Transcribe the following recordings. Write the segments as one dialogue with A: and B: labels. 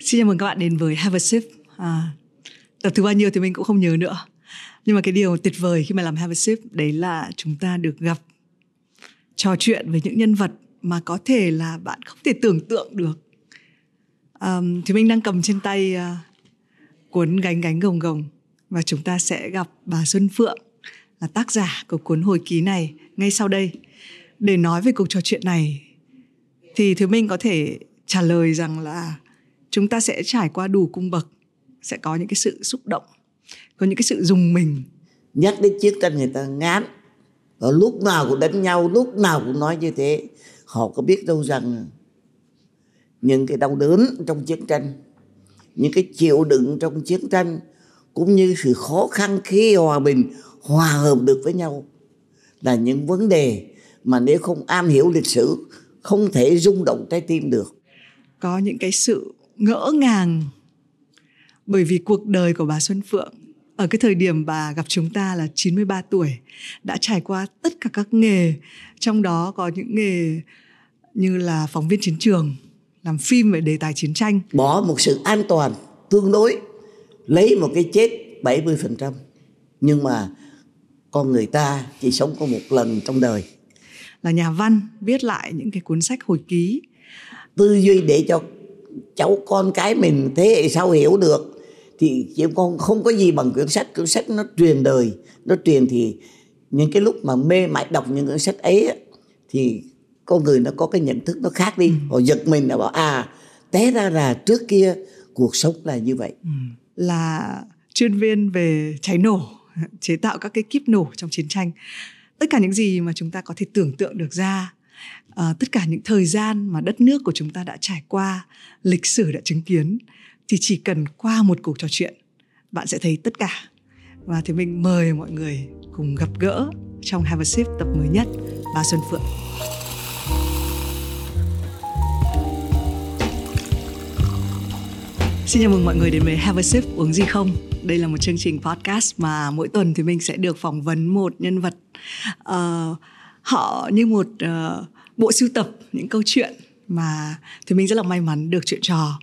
A: Xin chào mừng các bạn đến với Have a Sip. À, tập thứ bao nhiêu thì mình cũng không nhớ nữa. Nhưng mà cái điều tuyệt vời khi mà làm Have a Sip đấy là chúng ta được gặp trò chuyện với những nhân vật mà có thể là bạn không thể tưởng tượng được. À, thì mình đang cầm trên tay uh, cuốn gánh gánh gồng gồng và chúng ta sẽ gặp bà Xuân Phượng là tác giả của cuốn hồi ký này ngay sau đây. Để nói về cuộc trò chuyện này thì Thứ mình có thể trả lời rằng là chúng ta sẽ trải qua đủ cung bậc sẽ có những cái sự xúc động có những cái sự dùng mình.
B: Nhắc đến chiến tranh người ta ngán. Ở lúc nào cũng đánh nhau lúc nào cũng nói như thế. Họ có biết đâu rằng những cái đau đớn trong chiến tranh những cái chịu đựng trong chiến tranh cũng như sự khó khăn khi hòa bình hòa hợp được với nhau là những vấn đề mà nếu không am hiểu lịch sử không thể rung động trái tim được.
A: Có những cái sự ngỡ ngàng. Bởi vì cuộc đời của bà Xuân Phượng ở cái thời điểm bà gặp chúng ta là 93 tuổi đã trải qua tất cả các nghề trong đó có những nghề như là phóng viên chiến trường làm phim về đề tài chiến tranh.
B: Bỏ một sự an toàn tương đối lấy một cái chết 70% nhưng mà con người ta chỉ sống có một lần trong đời.
A: Là nhà văn viết lại những cái cuốn sách hồi ký.
B: Tư duy để cho cháu con cái mình thế hệ sau hiểu được thì chị con không có gì bằng quyển sách quyển sách nó truyền đời nó truyền thì những cái lúc mà mê mải đọc những quyển sách ấy thì con người nó có cái nhận thức nó khác đi ừ. họ giật mình là bảo à té ra là trước kia cuộc sống là như vậy ừ.
A: là chuyên viên về cháy nổ chế tạo các cái kíp nổ trong chiến tranh tất cả những gì mà chúng ta có thể tưởng tượng được ra à, tất cả những thời gian mà đất nước của chúng ta đã trải qua lịch sử đã chứng kiến thì chỉ cần qua một cuộc trò chuyện bạn sẽ thấy tất cả. Và thì mình mời mọi người cùng gặp gỡ trong Have a Sip tập mới nhất bà Xuân Phượng. Xin chào mừng mọi người đến với Have a Sip uống gì không? Đây là một chương trình podcast mà mỗi tuần thì mình sẽ được phỏng vấn một nhân vật. Uh, họ như một uh, bộ sưu tập những câu chuyện mà thì mình rất là may mắn được chuyện trò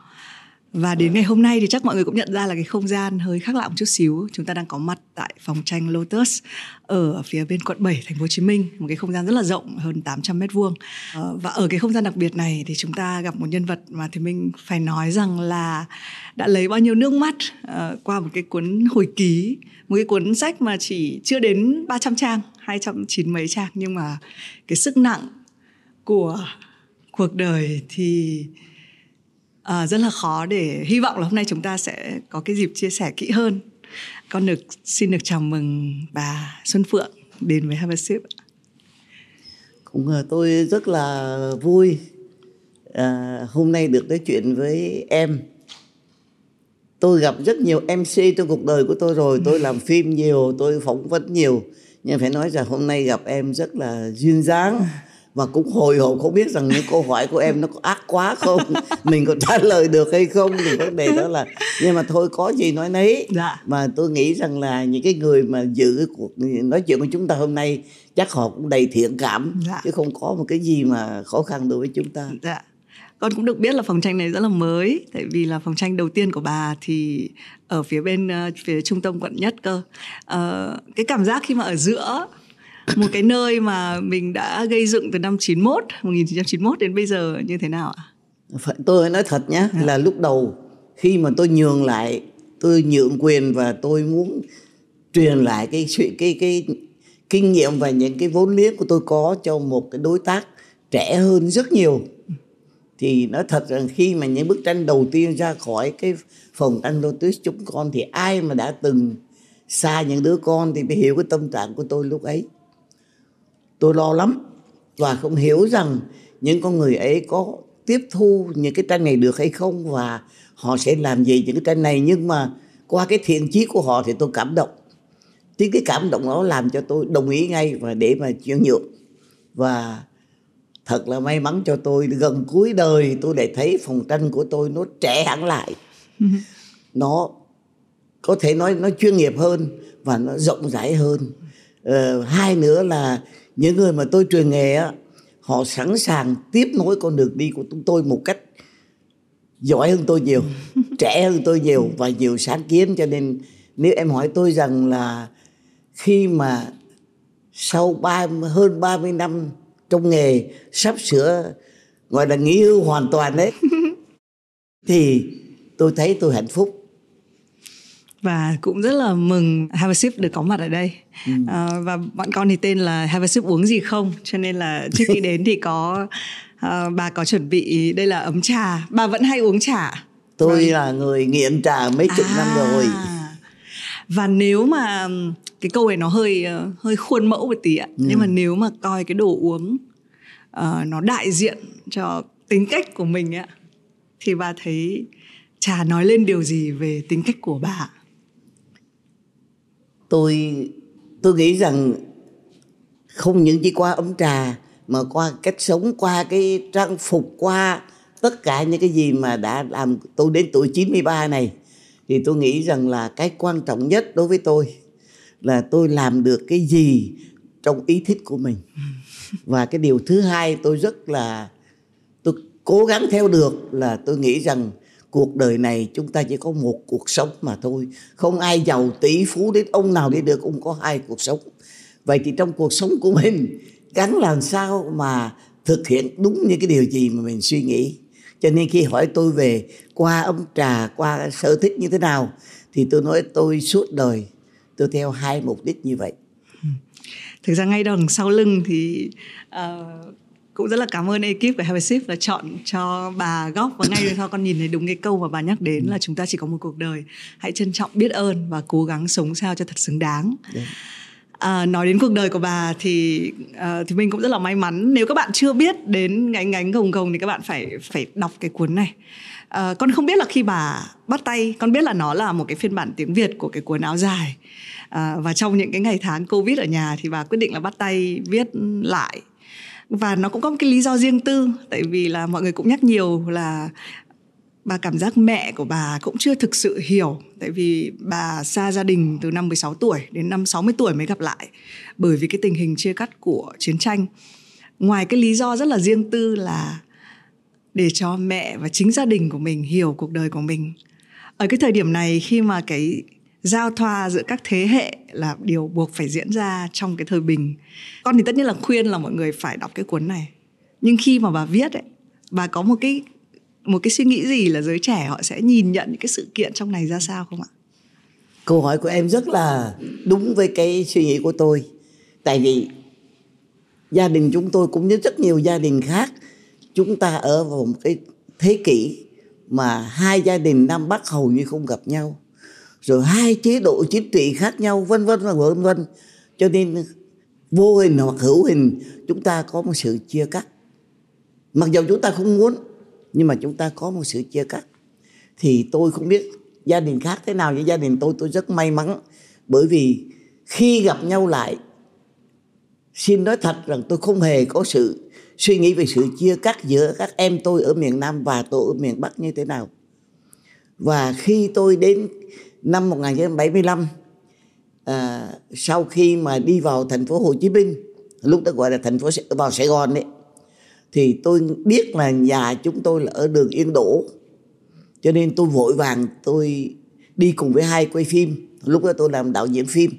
A: và đến ngày hôm nay thì chắc mọi người cũng nhận ra là cái không gian hơi khác lạ một chút xíu. Chúng ta đang có mặt tại phòng tranh Lotus ở phía bên quận 7 thành phố Hồ Chí Minh, một cái không gian rất là rộng hơn 800 mét vuông. Ờ, và ở cái không gian đặc biệt này thì chúng ta gặp một nhân vật mà thì mình phải nói rằng là đã lấy bao nhiêu nước mắt ờ, qua một cái cuốn hồi ký, một cái cuốn sách mà chỉ chưa đến 300 trang, 209 mấy trang nhưng mà cái sức nặng của cuộc đời thì à, rất là khó để hy vọng là hôm nay chúng ta sẽ có cái dịp chia sẻ kỹ hơn. Con được xin được chào mừng bà Xuân Phượng đến với Have a Sip
B: cũng tôi rất là vui à, hôm nay được nói chuyện với em. Tôi gặp rất nhiều MC trong cuộc đời của tôi rồi. Tôi làm phim nhiều tôi phỏng vấn nhiều. Nhưng phải nói rằng hôm nay gặp em rất là duyên dáng và cũng hồi hộp không biết rằng những câu hỏi của em nó có ác quá không? Mình có trả lời được hay không? Thì vấn đề đó là nhưng mà thôi có gì nói nấy. Dạ. mà tôi nghĩ rằng là những cái người mà giữ cuộc nói chuyện của chúng ta hôm nay chắc họ cũng đầy thiện cảm dạ. chứ không có một cái gì mà khó khăn đối với chúng ta.
A: Dạ. Con cũng được biết là phòng tranh này rất là mới tại vì là phòng tranh đầu tiên của bà thì ở phía bên uh, phía trung tâm quận nhất cơ. Uh, cái cảm giác khi mà ở giữa một cái nơi mà mình đã gây dựng từ năm 91 1991 đến bây giờ như thế nào ạ?
B: Tôi nói thật nhé à. là lúc đầu khi mà tôi nhường lại tôi nhượng quyền và tôi muốn truyền lại cái cái cái, cái kinh nghiệm và những cái vốn liếng của tôi có cho một cái đối tác trẻ hơn rất nhiều thì nói thật rằng khi mà những bức tranh đầu tiên ra khỏi cái phòng tranh Lotus chúng con thì ai mà đã từng xa những đứa con thì phải hiểu cái tâm trạng của tôi lúc ấy tôi lo lắm và không hiểu rằng những con người ấy có tiếp thu những cái tranh này được hay không và họ sẽ làm gì những cái tranh này. Nhưng mà qua cái thiện chí của họ thì tôi cảm động. Chính cái cảm động đó làm cho tôi đồng ý ngay và để mà chuyển nhượng. Và thật là may mắn cho tôi gần cuối đời tôi lại thấy phòng tranh của tôi nó trẻ hẳn lại. Nó có thể nói nó chuyên nghiệp hơn và nó rộng rãi hơn. Ờ, hai nữa là những người mà tôi truyền nghề á họ sẵn sàng tiếp nối con đường đi của chúng tôi một cách giỏi hơn tôi nhiều trẻ hơn tôi nhiều và nhiều sáng kiến. Cho nên nếu em hỏi tôi rằng là khi mà sau ba hơn 30 năm trong nghề sắp sửa gọi là nghỉ hưu hoàn toàn đấy thì tôi thấy tôi hạnh phúc
A: và cũng rất là mừng Have a Sip được có mặt ở đây ừ. à, và bọn con thì tên là Have a Sip uống gì không cho nên là trước khi đến thì có à, bà có chuẩn bị đây là ấm trà bà vẫn hay uống trà
B: tôi right. Vâng. là người nghiện trà mấy chục à. năm rồi
A: và nếu mà cái câu này nó hơi ờ, hơi khuôn mẫu một tí ạ ừ. nhưng mà nếu mà coi cái đồ uống uh, nó đại diện cho tính cách của mình ạ thì bà thấy trà nói lên điều gì về tính cách của bà
B: tôi tôi nghĩ rằng không những chỉ qua ấm trà, mà qua cách sống, qua cái trang phục, qua tất cả những cái gì mà đã làm tôi đến tuổi 93 này, thì tôi nghĩ rằng là cái quan trọng nhất đối với tôi là tôi làm được cái gì trong ý thích của mình. Và cái điều thứ hai tôi rất là, tôi cố gắng theo được là tôi nghĩ rằng cuộc đời này chúng ta chỉ có một cuộc sống mà thôi. Không ai giàu tỷ phú đến ông nào đi được cũng có hai cuộc sống. Vậy thì trong cuộc sống của mình gắn làm sao mà thực hiện đúng những cái điều gì mà mình suy nghĩ? Cho nên khi hỏi tôi về qua ấm trà qua sở thích như thế nào thì tôi nói tôi suốt đời tôi theo hai mục đích như vậy.
A: Thực ra ngay đằng sau lưng thì uh, cũng rất là cảm ơn ekip của Have a Sip là chọn cho bà góc và ngay sau con nhìn thấy đúng cái câu mà bà nhắc đến là chúng ta chỉ có một cuộc đời. Hãy trân trọng biết ơn và cố gắng sống sao cho thật xứng đáng. Yeah. À, nói đến cuộc đời của bà thì uh, thì mình cũng rất là may mắn. Nếu các bạn chưa biết đến ngánh ngánh gồng gồng thì các bạn phải phải đọc cái cuốn này. À, con không biết là khi bà bắt tay con biết là nó là một cái phiên bản tiếng việt của cái cuốn áo dài. À, và trong những cái ngày tháng covid ở nhà thì bà quyết định là bắt tay viết lại và nó cũng có một cái lý do riêng tư, tại vì là mọi người cũng nhắc nhiều là bà cảm giác mẹ của bà cũng chưa thực sự hiểu, tại vì bà xa gia đình từ năm 16 tuổi đến năm 60 tuổi mới gặp lại bởi vì cái tình hình chia cắt của chiến tranh. Ngoài cái lý do rất là riêng tư là để cho mẹ và chính gia đình của mình hiểu cuộc đời của mình. Ở cái thời điểm này khi mà cái giao thoa giữa các thế hệ là điều buộc phải diễn ra trong cái thời bình. Con thì tất nhiên là khuyên là mọi người phải đọc cái cuốn này. Nhưng khi mà bà viết ấy, bà có một cái một cái suy nghĩ gì là giới trẻ họ sẽ nhìn nhận những cái sự kiện trong này ra sao không ạ?
B: Câu hỏi của em rất là đúng với cái suy nghĩ của tôi. Tại vì gia đình chúng tôi cũng như rất nhiều gia đình khác, chúng ta ở vào một cái thế kỷ mà hai gia đình Nam Bắc hầu như không gặp nhau. Rồi hai chế độ chính trị khác nhau, vân vân và vân vân. Cho nên vô hình hoặc hữu hình, chúng ta có một sự chia cắt. Mặc dù chúng ta không muốn, nhưng mà chúng ta có một sự chia cắt thì tôi không biết gia đình khác thế nào, nhưng gia đình tôi tôi rất may mắn bởi vì khi gặp nhau lại, xin nói thật rằng tôi không hề có sự suy nghĩ về sự chia cắt giữa các em tôi ở miền Nam và tôi ở miền Bắc như thế nào. Và khi tôi đến năm 1975 à, sau khi mà đi vào thành phố Hồ Chí Minh lúc đó gọi là thành phố vào Sài Gòn đấy thì tôi biết là nhà chúng tôi là ở đường Yên Đỗ cho nên tôi vội vàng tôi đi cùng với hai quay phim. Lúc đó tôi làm đạo diễn phim.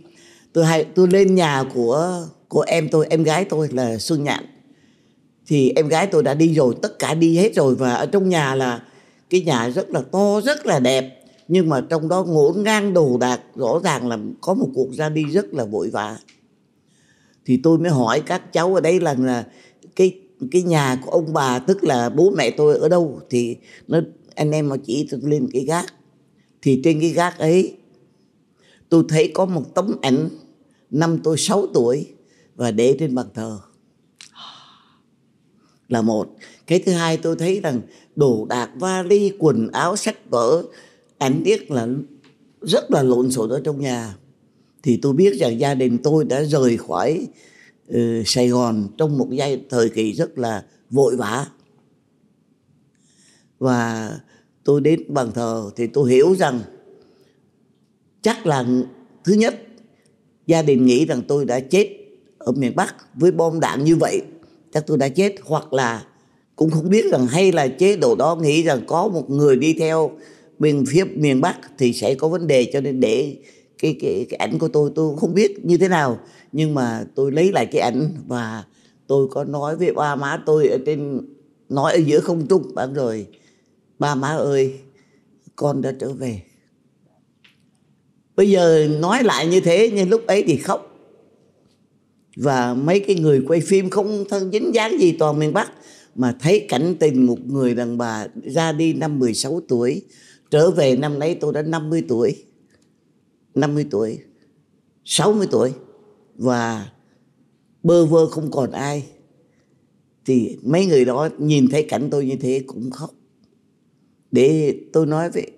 B: Tôi hay tôi lên nhà của của em tôi em gái tôi là Xuân Nhạn. Thì em gái tôi đã đi rồi tất cả đi hết rồi. Và ở trong nhà là cái nhà rất là to rất là đẹp nhưng mà trong đó ngổn ngang đồ đạc rõ ràng là có một cuộc ra đi rất là vội vã. Thì tôi mới hỏi các cháu ở đây là, là cái cái nhà của ông bà tức là bố mẹ tôi ở đâu? Thì nó anh em mà chỉ tôi lên cái gác. Thì trên cái gác ấy tôi thấy có một tấm ảnh năm tôi 6 tuổi và để trên bàn thờ. Là một. Cái thứ hai tôi thấy rằng đồ đạc vali quần áo sách vở anh biết là rất là lộn xộn ở trong nhà. Thì tôi biết rằng gia đình tôi đã rời khỏi uh, Sài Gòn trong một giai thời kỳ rất là vội vã. Và tôi đến bàn thờ thì tôi hiểu rằng chắc là thứ nhất gia đình nghĩ rằng tôi đã chết ở miền Bắc với bom đạn như vậy chắc tôi đã chết hoặc là cũng không biết rằng hay là chế độ đó nghĩ rằng có một người đi theo bên phía miền Bắc thì sẽ có vấn đề, cho nên để cái cái cái ảnh của tôi tôi không biết như thế nào, nhưng mà tôi lấy lại cái ảnh và tôi có nói với ba má tôi ở trên, nói ở giữa không trung bạn rồi, ba má ơi, con đã trở về. Bây giờ nói lại như thế, nhưng lúc ấy thì khóc. Và mấy cái người quay phim không thân dính dáng gì toàn miền Bắc, mà thấy cảnh tình một người đàn bà ra đi năm 16 tuổi trở về năm nay tôi đã 50 tuổi. 50 tuổi 60 tuổi. Và bơ vơ không còn ai. Thì mấy người đó nhìn thấy cảnh tôi như thế cũng khóc. Để tôi nói với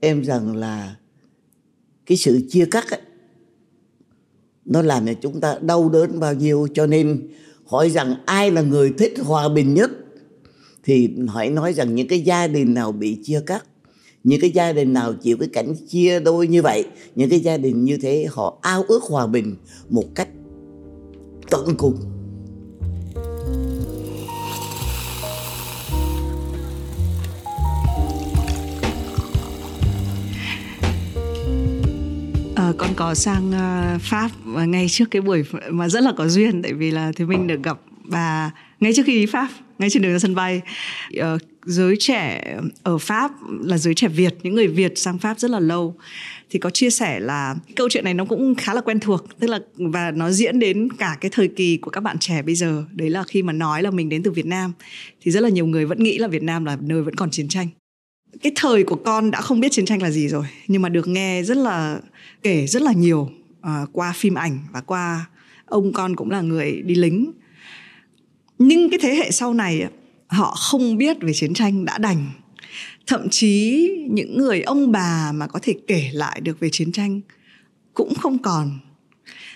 B: em rằng là cái sự chia cắt ấy, nó làm cho chúng ta đau đớn bao nhiêu. Cho nên hỏi rằng ai là người thích hòa bình nhất thì hãy nói rằng những cái gia đình nào bị chia cắt những cái gia đình nào chịu cái cảnh chia đôi như vậy những cái gia đình như thế họ ao ước hòa bình một cách tận cùng.
A: À, con có sang uh, Pháp ngay trước cái buổi mà rất là có duyên tại vì là thì mình được gặp và ngay trước khi đi Pháp ngay trên đường ra sân bay uh, giới trẻ ở Pháp là giới trẻ Việt những người Việt sang Pháp rất là lâu thì có chia sẻ là câu chuyện này nó cũng khá là quen thuộc. Tức là và nó diễn đến cả cái thời kỳ của các bạn trẻ bây giờ. Đấy là khi mà nói là mình đến từ Việt Nam thì rất là nhiều người vẫn nghĩ là Việt Nam là nơi vẫn còn chiến tranh. Cái thời của con đã không biết chiến tranh là gì rồi nhưng mà được nghe rất là kể rất là nhiều uh, qua phim ảnh và qua ông con cũng là người đi lính nhưng cái thế hệ sau này họ không biết về chiến tranh đã đành. Thậm chí những người ông bà mà có thể kể lại được về chiến tranh cũng không còn.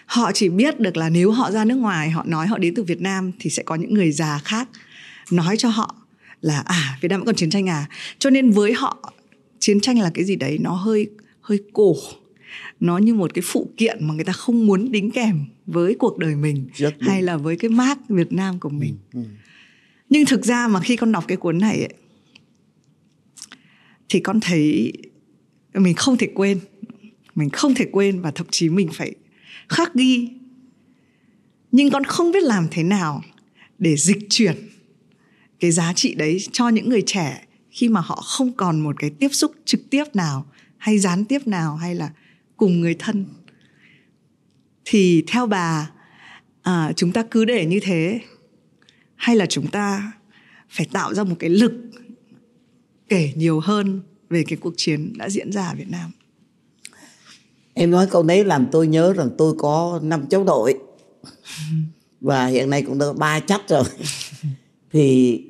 A: Họ chỉ biết được là nếu họ ra nước ngoài, họ nói họ đến từ việt nam thì sẽ có những người già khác nói cho họ là à việt nam vẫn còn chiến tranh à? Cho nên với họ, chiến tranh là cái gì đấy nó hơi hơi cổ. Nó như một cái phụ kiện mà người ta không muốn đính kèm với cuộc đời mình hay là với cái mác Việt Nam của mình. Ừ, ừ. Nhưng thực ra mà khi con đọc cái cuốn này ấy, thì con thấy mình không thể quên, mình không thể quên và thậm chí mình phải khắc ghi. Nhưng con không biết làm thế nào để dịch chuyển cái giá trị đấy cho những người trẻ khi mà họ không còn một cái tiếp xúc trực tiếp nào hay gián tiếp nào hay là cùng người thân thì theo bà à, chúng ta cứ để như thế? Hay là chúng ta phải tạo ra một cái lực kể nhiều hơn về cái cuộc chiến đã diễn ra ở Việt Nam?
B: Em nói câu đấy làm tôi nhớ rằng tôi có năm cháu nội. Và hiện nay cũng đã ba chắc rồi. Thì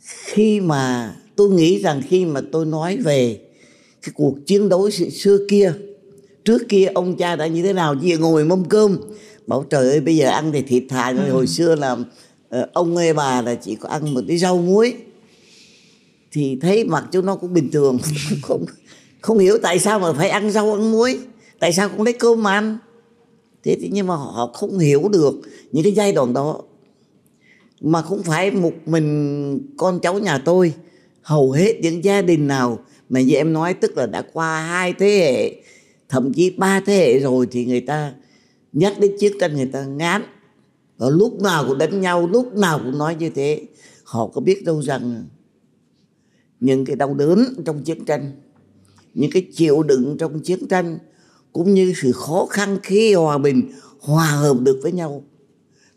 B: khi mà tôi nghĩ rằng khi mà tôi nói về cái cuộc chiến đấu xưa kia trước kia ông cha đã như thế nào? Chỉ ngồi mâm cơm. Bảo trời ơi bây giờ ăn thì thịt thà rồi ừ. hồi xưa là uh, ông ơi bà là chỉ có ăn một cái rau muối. Thì thấy mặt chúng nó cũng bình thường. Không không hiểu tại sao mà phải ăn rau ăn muối. Tại sao không lấy cơm mà ăn? Thế thì nhưng mà họ không hiểu được những cái giai đoạn đó. Mà không phải một mình con cháu nhà tôi hầu hết những gia đình nào mà như em nói tức là đã qua hai thế hệ thậm chí ba thế hệ rồi thì người ta nhắc đến chiến tranh người ta ngán. Và lúc nào cũng đánh nhau, lúc nào cũng nói như thế. Họ có biết đâu rằng những cái đau đớn trong chiến tranh, những cái chịu đựng trong chiến tranh, cũng như sự khó khăn khi hòa bình, hòa hợp được với nhau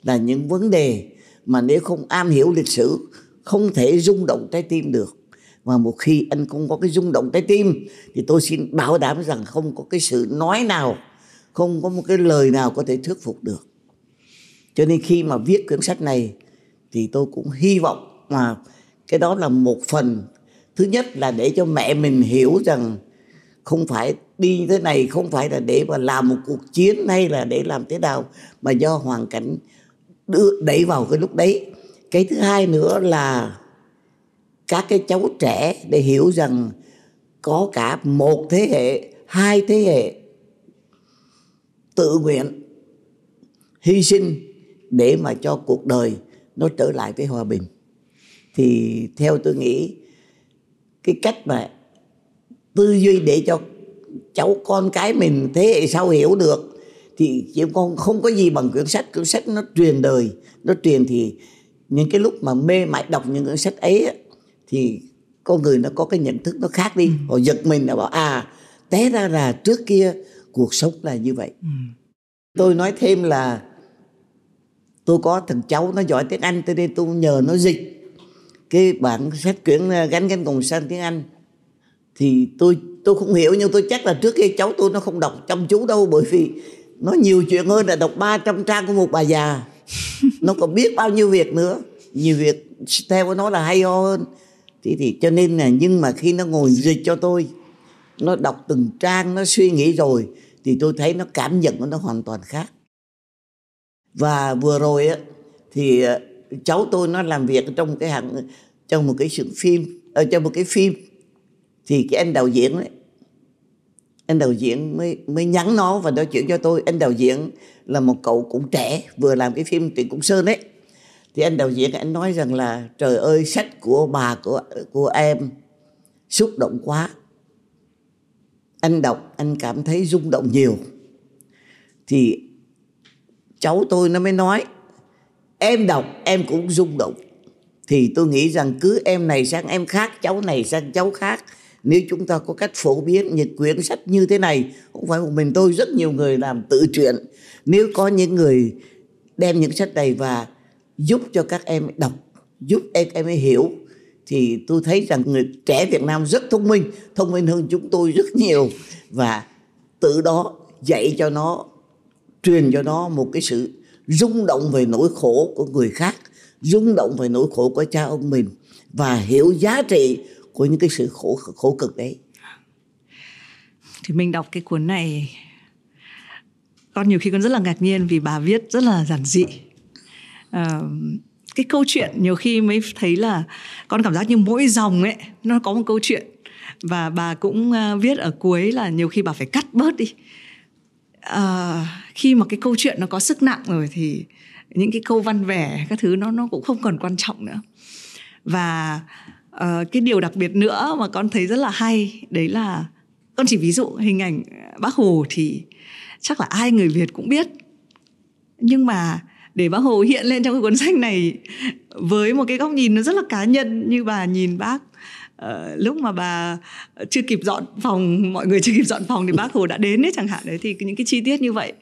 B: là những vấn đề mà nếu không am hiểu lịch sử, không thể rung động trái tim được và một khi anh không có cái rung động trái tim, thì tôi xin bảo đảm rằng không có cái sự nói nào, không có một cái lời nào có thể thuyết phục được. Cho nên khi mà viết quyển sách này, thì tôi cũng hy vọng mà cái đó là một phần. Thứ nhất là để cho mẹ mình hiểu rằng không phải đi như thế này, không phải là để mà làm một cuộc chiến hay là để làm thế nào, mà do hoàn cảnh đưa đẩy vào cái lúc đấy. Cái thứ hai nữa là các cái cháu trẻ để hiểu rằng có cả một thế hệ, hai thế hệ tự nguyện, hy sinh để mà cho cuộc đời nó trở lại với hòa bình. Thì theo tôi nghĩ, cái cách mà tư duy để cho cháu con cái mình thế hệ sau hiểu được thì chị con không có gì bằng quyển sách. Quyển sách nó truyền đời, nó truyền thì những cái lúc mà mê mải đọc những quyển sách ấy thì con người nó có cái nhận thức nó khác đi. Ừ. họ giật mình là bảo à té ra là trước kia cuộc sống là như vậy. Ừ. tôi nói thêm là tôi có thằng cháu nó giỏi tiếng anh cho nên tôi nhờ nó dịch. Cái bản sách quyển à, gánh gánh cùng sang tiếng anh thì tôi tôi không hiểu nhưng tôi chắc là trước kia cháu tôi nó không đọc chăm chú đâu bởi vì nó nhiều chuyện hơn là đọc 300 trang của một bà già. Nó còn biết bao nhiêu việc nữa. Nhiều việc theo nó là hay ho hơn thì, thì cho nên là nhưng mà khi nó ngồi dịch cho tôi nó đọc từng trang nó suy nghĩ rồi thì tôi thấy nó cảm nhận của nó hoàn toàn khác. Và vừa rồi á thì ờ, cháu tôi nó làm việc trong cái hạng trong một cái sự phim ở trong một cái phim. Thì cái anh đạo diễn ấy anh đạo diễn mới mới nhắn nó và nói chuyện cho tôi. Anh đạo diễn là một cậu cũng trẻ vừa làm cái phim trịnh công sơn ấy thì anh đạo diễn anh nói rằng là, trời ơi, sách của bà, của của em xúc động quá. Anh đọc, anh cảm thấy rung động nhiều. Thì cháu tôi nó mới nói, em đọc, em cũng rung động. Thì tôi nghĩ rằng cứ em này sang em khác, cháu này sang cháu khác. Nếu chúng ta có cách phổ biến những quyển, sách như thế này, không phải một mình tôi, rất nhiều người làm tự truyện. Nếu có những người đem những sách này và giúp cho các em đọc, giúp em em ấy hiểu. Thì tôi thấy rằng người trẻ Việt Nam rất thông minh thông minh hơn chúng tôi rất nhiều. Và tự đó dạy cho nó, truyền cho nó một cái sự rung động về nỗi khổ của người khác, rung động về nỗi khổ của cha ông mình và hiểu giá trị của những cái sự khổ khổ cực đấy
A: thì mình đọc cái cuốn này, con nhiều khi con rất là ngạc nhiên vì bà viết rất là giản dị cái câu chuyện nhiều khi mới thấy là con cảm giác như mỗi dòng ấy nó có một câu chuyện. Và bà cũng uh, viết ở cuối là nhiều khi bà phải cắt bớt đi. Uh, khi mà cái câu chuyện nó có sức nặng rồi thì những cái câu văn vẻ các thứ nó nó cũng không còn quan trọng nữa. Và uh, cái điều đặc biệt nữa mà con thấy rất là hay đấy là con chỉ ví dụ hình ảnh bác hồ thì chắc là ai người việt cũng biết. Nhưng mà để bác hồ hiện lên trong cái cuốn sách này với một cái góc nhìn nó rất là cá nhân như bà nhìn bác. Uh, lúc mà bà chưa kịp dọn phòng mọi người chưa kịp dọn phòng thì bác hồ đã đến ấy chẳng hạn. Đấy thì những cái chi tiết như vậy.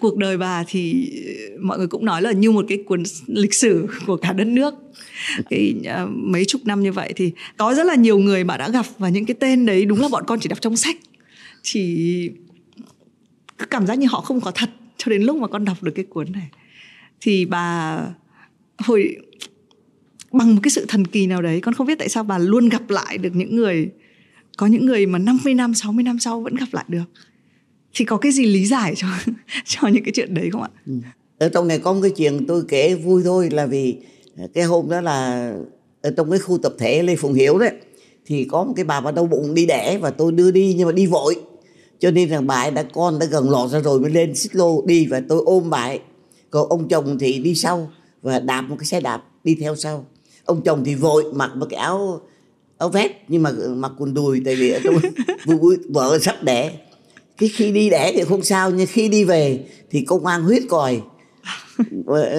A: Cuộc đời bà thì ờ, mọi người cũng nói là như một cái cuốn lịch sử của cả đất nước. Cái uh, mấy chục năm như vậy thì có rất là nhiều người bà đã gặp và những cái tên đấy đúng là bọn con chỉ đọc trong sách. Chỉ cảm giác như họ không có thật cho đến lúc mà con đọc được cái cuốn này, thì bà hồi, bằng một cái sự thần kỳ nào đấy, con không biết tại sao bà luôn gặp lại được những người, có những người mà 50 năm 60 năm sau vẫn gặp lại được thì có cái gì lý giải cho cho những cái chuyện đấy không ạ? Ừ.
B: Ở trong này có một cái chuyện tôi kể vui thôi, là vì cái hôm đó là ở trong cái khu tập thể Lê Phụng Hiểu đấy, thì có một cái bà bà đau bụng đi đẻ và tôi đưa đi nhưng mà đi vội cho nên rằng bà ấy đã con đã gần lọt ra rồi mới lên xích lô đi và tôi ôm bà ấy. Còn ông chồng thì đi sau và đạp một cái xe đạp đi theo sau. Ông chồng thì vội mặc một cái áo áo vest nhưng mà mặc quần đùi tại vì trong vợ sắp đẻ. Cái khi đi đẻ thì không sao nhưng khi đi về thì công an huyết còi.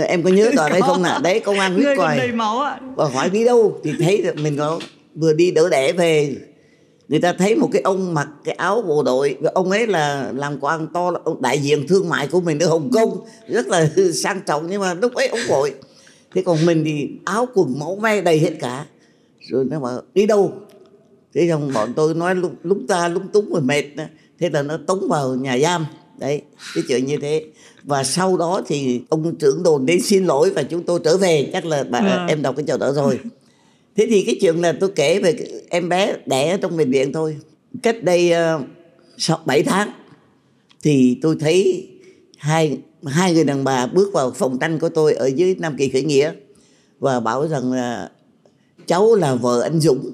B: Em có nhớ tòa đấy không nè đấy công an huyết còi.
A: đầy máu ạ.
B: Và hỏi đi đâu thì thấy mình có vừa đi đỡ đẻ về người ta thấy một cái ông mặc cái áo bộ đội ông ấy là làm quan to là đại diện thương mại của mình ở Hồng Kông rất là sang trọng nhưng mà lúc ấy ông vội. Thế còn mình thì áo quần máu me đầy hết cả. Rồi nó bảo đi đâu? Thế xong bọn tôi nói lúc, lúc ta lúng túng rồi mệt thế là nó tống vào nhà giam. Đấy cái chuyện như thế. Và sau đó thì ông trưởng đồn đến xin lỗi và chúng tôi trở về. Chắc là bà, à. em đọc cái chỗ đó rồi thế thì cái chuyện là tôi kể về em bé đẻ ở trong bệnh viện thôi. Cách đây ờ, uh, 7 tháng thì tôi thấy hai hai người đàn bà bước vào phòng tranh của tôi ở dưới Nam Kỳ khởi nghĩa và bảo rằng là cháu là vợ anh Dũng.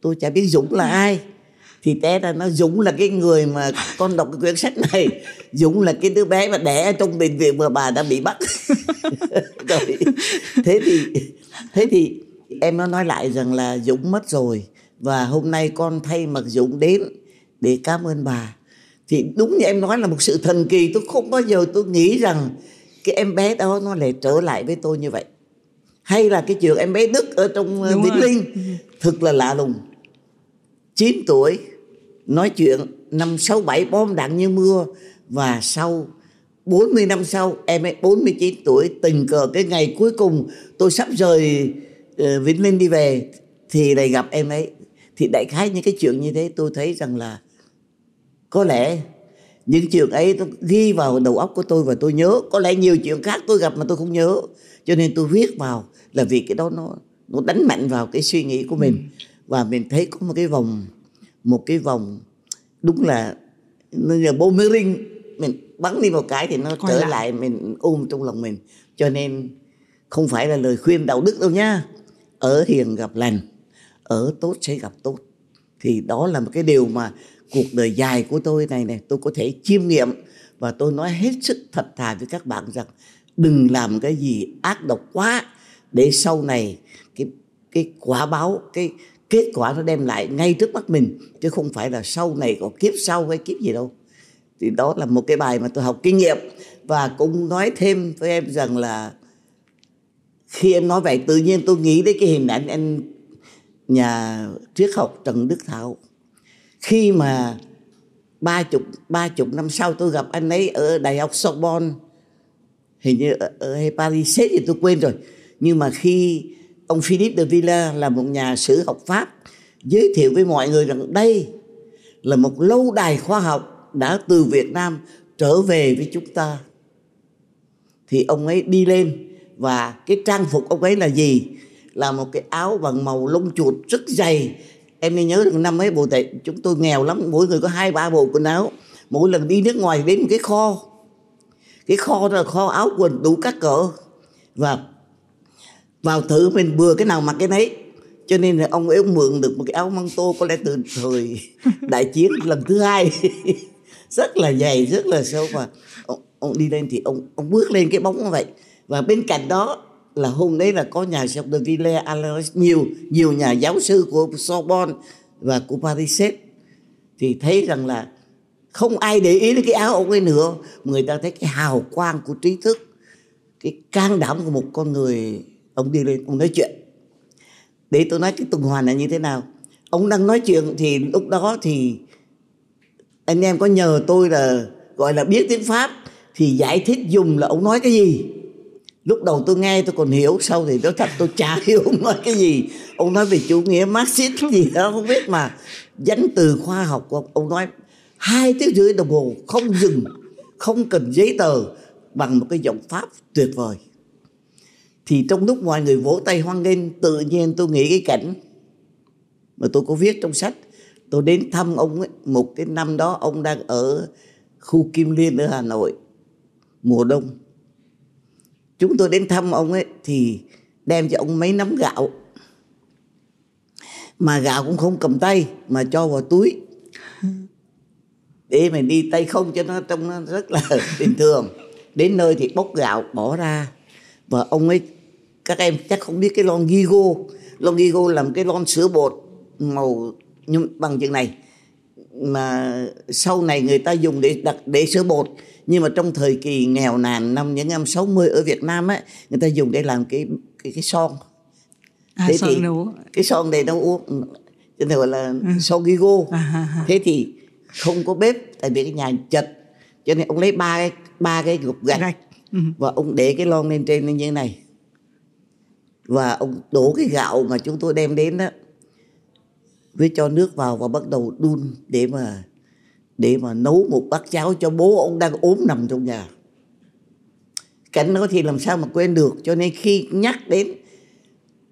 B: Tôi chả biết Dũng là ai. Thì té ra nó Dũng là cái người mà con đọc cái quyển sách này. Dũng là cái đứa bé mà đẻ trong bệnh viện mà bà đã bị bắt. Rồi thế thì thế thì em nó nói lại rằng là Dũng mất rồi và hôm nay con thay mặt Dũng đến để cảm ơn bà. Thì đúng như em nói là một sự thần kỳ tôi không bao giờ tôi nghĩ rằng cái em bé đó nó lại trở lại với tôi như vậy. Hay là cái chuyện em bé Đức ở trong ờ, Vĩnh Linh thực là lạ lùng. 9 tuổi nói chuyện năm sáu bảy bom đạn như mưa và sau 40 năm sau em ấy 49 tuổi tình cờ cái ngày cuối cùng tôi sắp rời Vĩnh Linh đi về thì lại gặp em ấy. Thì đại khái những cái chuyện như thế tôi thấy rằng là có lẽ những chuyện ấy tôi ghi vào đầu óc của tôi và tôi nhớ. Có lẽ nhiều chuyện khác tôi gặp mà tôi không nhớ. Cho nên tôi viết vào là vì cái đó nó nó đánh mạnh vào cái suy nghĩ của mình. Ừ. và mình thấy có một cái vòng một cái vòng đúng là như boomerang mình bắn đi một cái thì nó Quay trở lại. lại mình ôm trong lòng mình. Cho nên không phải là lời khuyên đạo đức đâu nha ở hiền gặp lành, ở tốt sẽ gặp tốt. Thì đó là một cái điều mà cuộc đời dài của tôi này này tôi có thể chiêm nghiệm. Và tôi nói hết sức thật thà với các bạn rằng đừng làm cái gì ác độc quá, để sau này cái cái quả báo, cái kết quả nó đem lại ngay trước mắt mình, chứ không phải là sau này có kiếp sau hay kiếp gì đâu. Thì đó là một cái bài mà tôi học kinh nghiệm. Và cũng nói thêm với em rằng là khi em nói vậy tự nhiên tôi nghĩ đến cái hình ảnh anh nhà triết học Trần Đức Thảo. Khi mà ba chục ba chục năm sau tôi gặp anh ấy ở đại học Sorbonne hình như ở, ở Paris thì tôi quên rồi. Nhưng mà khi ông Philippe de Villa là một nhà sử học Pháp giới thiệu với mọi người rằng đây là một lâu đài khoa học đã từ Việt Nam trở về với chúng ta thì ông ấy đi lên và cái trang phục ông ấy là gì? Là một cái áo bằng màu lông chuột rất dày. Em nên nhớ được năm ấy bộ tệ chúng tôi nghèo lắm mỗi người có hai ba bộ quần áo. Mỗi lần đi nước ngoài đến một cái kho. Cái kho đó là kho áo quần đủ các cỡ. Và vào thử mình vừa cái nào mặc cái nấy. Cho nên là ông ấy mượn được một cái áo măng tô có lẽ từ thời đại chiến lần thứ hai. Rất là dày rất là sâu. Và ông, ông đi lên thì ông ông bước lên cái bóng như vậy và bên cạnh đó là hôm đấy là có nhà học de Villers Alois nhiều nhiều nhà giáo sư của Sorbonne và của Paris thì thấy rằng là không ai để ý đến cái áo ông ấy nữa. Người ta thấy cái hào quang của trí thức, cái can đảm của một con người, ông đi lên, ông nói chuyện. Để tôi nói cái tuần hoàn là như thế nào. Ông đang nói chuyện thì lúc đó thì anh em có nhờ tôi là, gọi là biết tiếng pháp, thì giải thích dùng là ông nói cái gì lúc đầu tôi nghe tôi còn hiểu sau thì tôi thật tôi chả hiểu ông nói cái gì. Ông nói về chủ nghĩa marxist gì đó không biết mà. Danh từ khoa học của ông, ông nói hai tiếng rưỡi đồng hồ không dừng không cần giấy tờ bằng một cái giọng pháp tuyệt vời. Thì trong lúc mọi người vỗ tay hoan nghênh tự nhiên tôi nghĩ cái cảnh mà tôi có viết trong sách. Tôi đến thăm ông ấy một cái năm đó ông đang ở khu Kim Liên ở Hà Nội mùa đông chúng tôi đến thăm ông ấy thì đem cho ông mấy nắm gạo. Mà gạo cũng không cầm tay, mà cho vào túi. Để mình đi tay không cho nó trông nó rất là bình thường. Đến nơi thì bốc gạo, bỏ ra. Và ông ấy, các em chắc không biết cái lon gigo. Lon gigo làm cái lon sữa bột màu nhưng bằng chừng này mà sau này người ta dùng để đặt để sữa bột nhưng mà trong thời kỳ nghèo nàn năm những năm 60 ở Việt Nam á người ta dùng để làm cái cái cái son
A: à, thế son thì nấu.
B: cái son để nấu uống cho nên gọi là ừ. son gigo à, thế thì không có bếp tại vì cái nhà chật cho nên ông lấy ba cái ba cái gục gạch, gạch. Ừ. và ông để cái lon lên trên như thế này và ông đổ cái gạo mà chúng tôi đem đến đó với cho nước vào và bắt đầu đun để mà để mà nấu một bát cháo cho bố ông đang ốm nằm trong nhà. Cảnh đó thì làm sao mà quên được, cho nên khi nhắc đến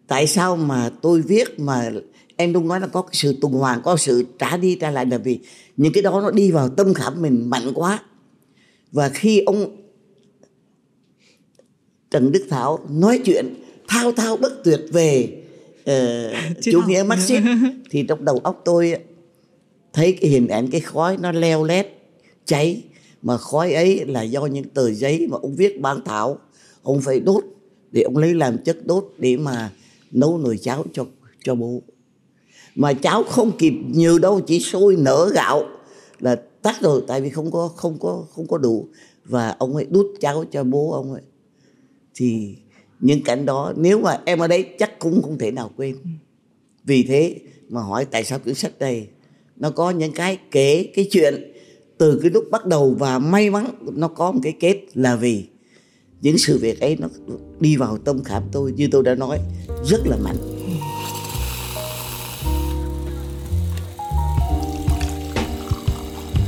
B: tại sao mà tôi viết mà em đúng nói là có cái sự tuần hoàn, có sự trả đi trả lại là vì những cái đó nó đi vào tâm khảm mình mạnh quá. Và khi ông Trần Đức Thảo nói chuyện thao thao bất tuyệt về uh, chủ nghĩa Marxist. Thì trong đầu óc tôi thấy cái hình ảnh cái khói nó leo lét cháy. Mà khói ấy là do những tờ giấy mà ông viết ban thảo ông phải đốt để ông lấy làm chất đốt để mà nấu nồi cháo cho cho bố. Mà cháo không kịp nhiều đâu chỉ sôi nở gạo là tắt rồi tại vì không có không có không có đủ. Và ông ấy đút cháo cho bố ông ấy. Thì những cảnh đó nếu mà em ở đấy chắc cũng không thể nào quên. Vì thế mà hỏi tại sao quyển sách đây nó có những cái kể cái chuyện từ cái lúc bắt đầu và may mắn nó có một cái kết là vì những sự việc ấy nó đi vào tâm khảm tôi như tôi đã nói rất là mạnh.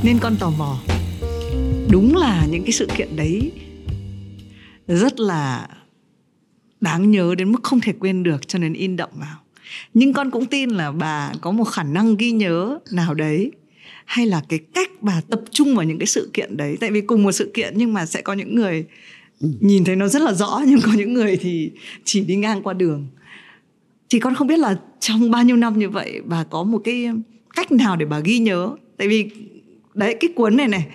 A: Nên con tò mò đúng là những cái sự kiện đấy rất là đáng nhớ đến mức không thể quên được cho nên in đậm vào. Nhưng con cũng tin là bà có một khả năng ghi nhớ nào đấy. Hay là cái cách bà tập trung vào những cái sự kiện đấy. Tại vì cùng một sự kiện nhưng mà sẽ có những người nhìn thấy nó rất là rõ nhưng có những người thì chỉ đi ngang qua đường. Thì con không biết là trong bao nhiêu năm như vậy bà có một cái cách nào để bà ghi nhớ. Tại vì đấy cái cuốn này này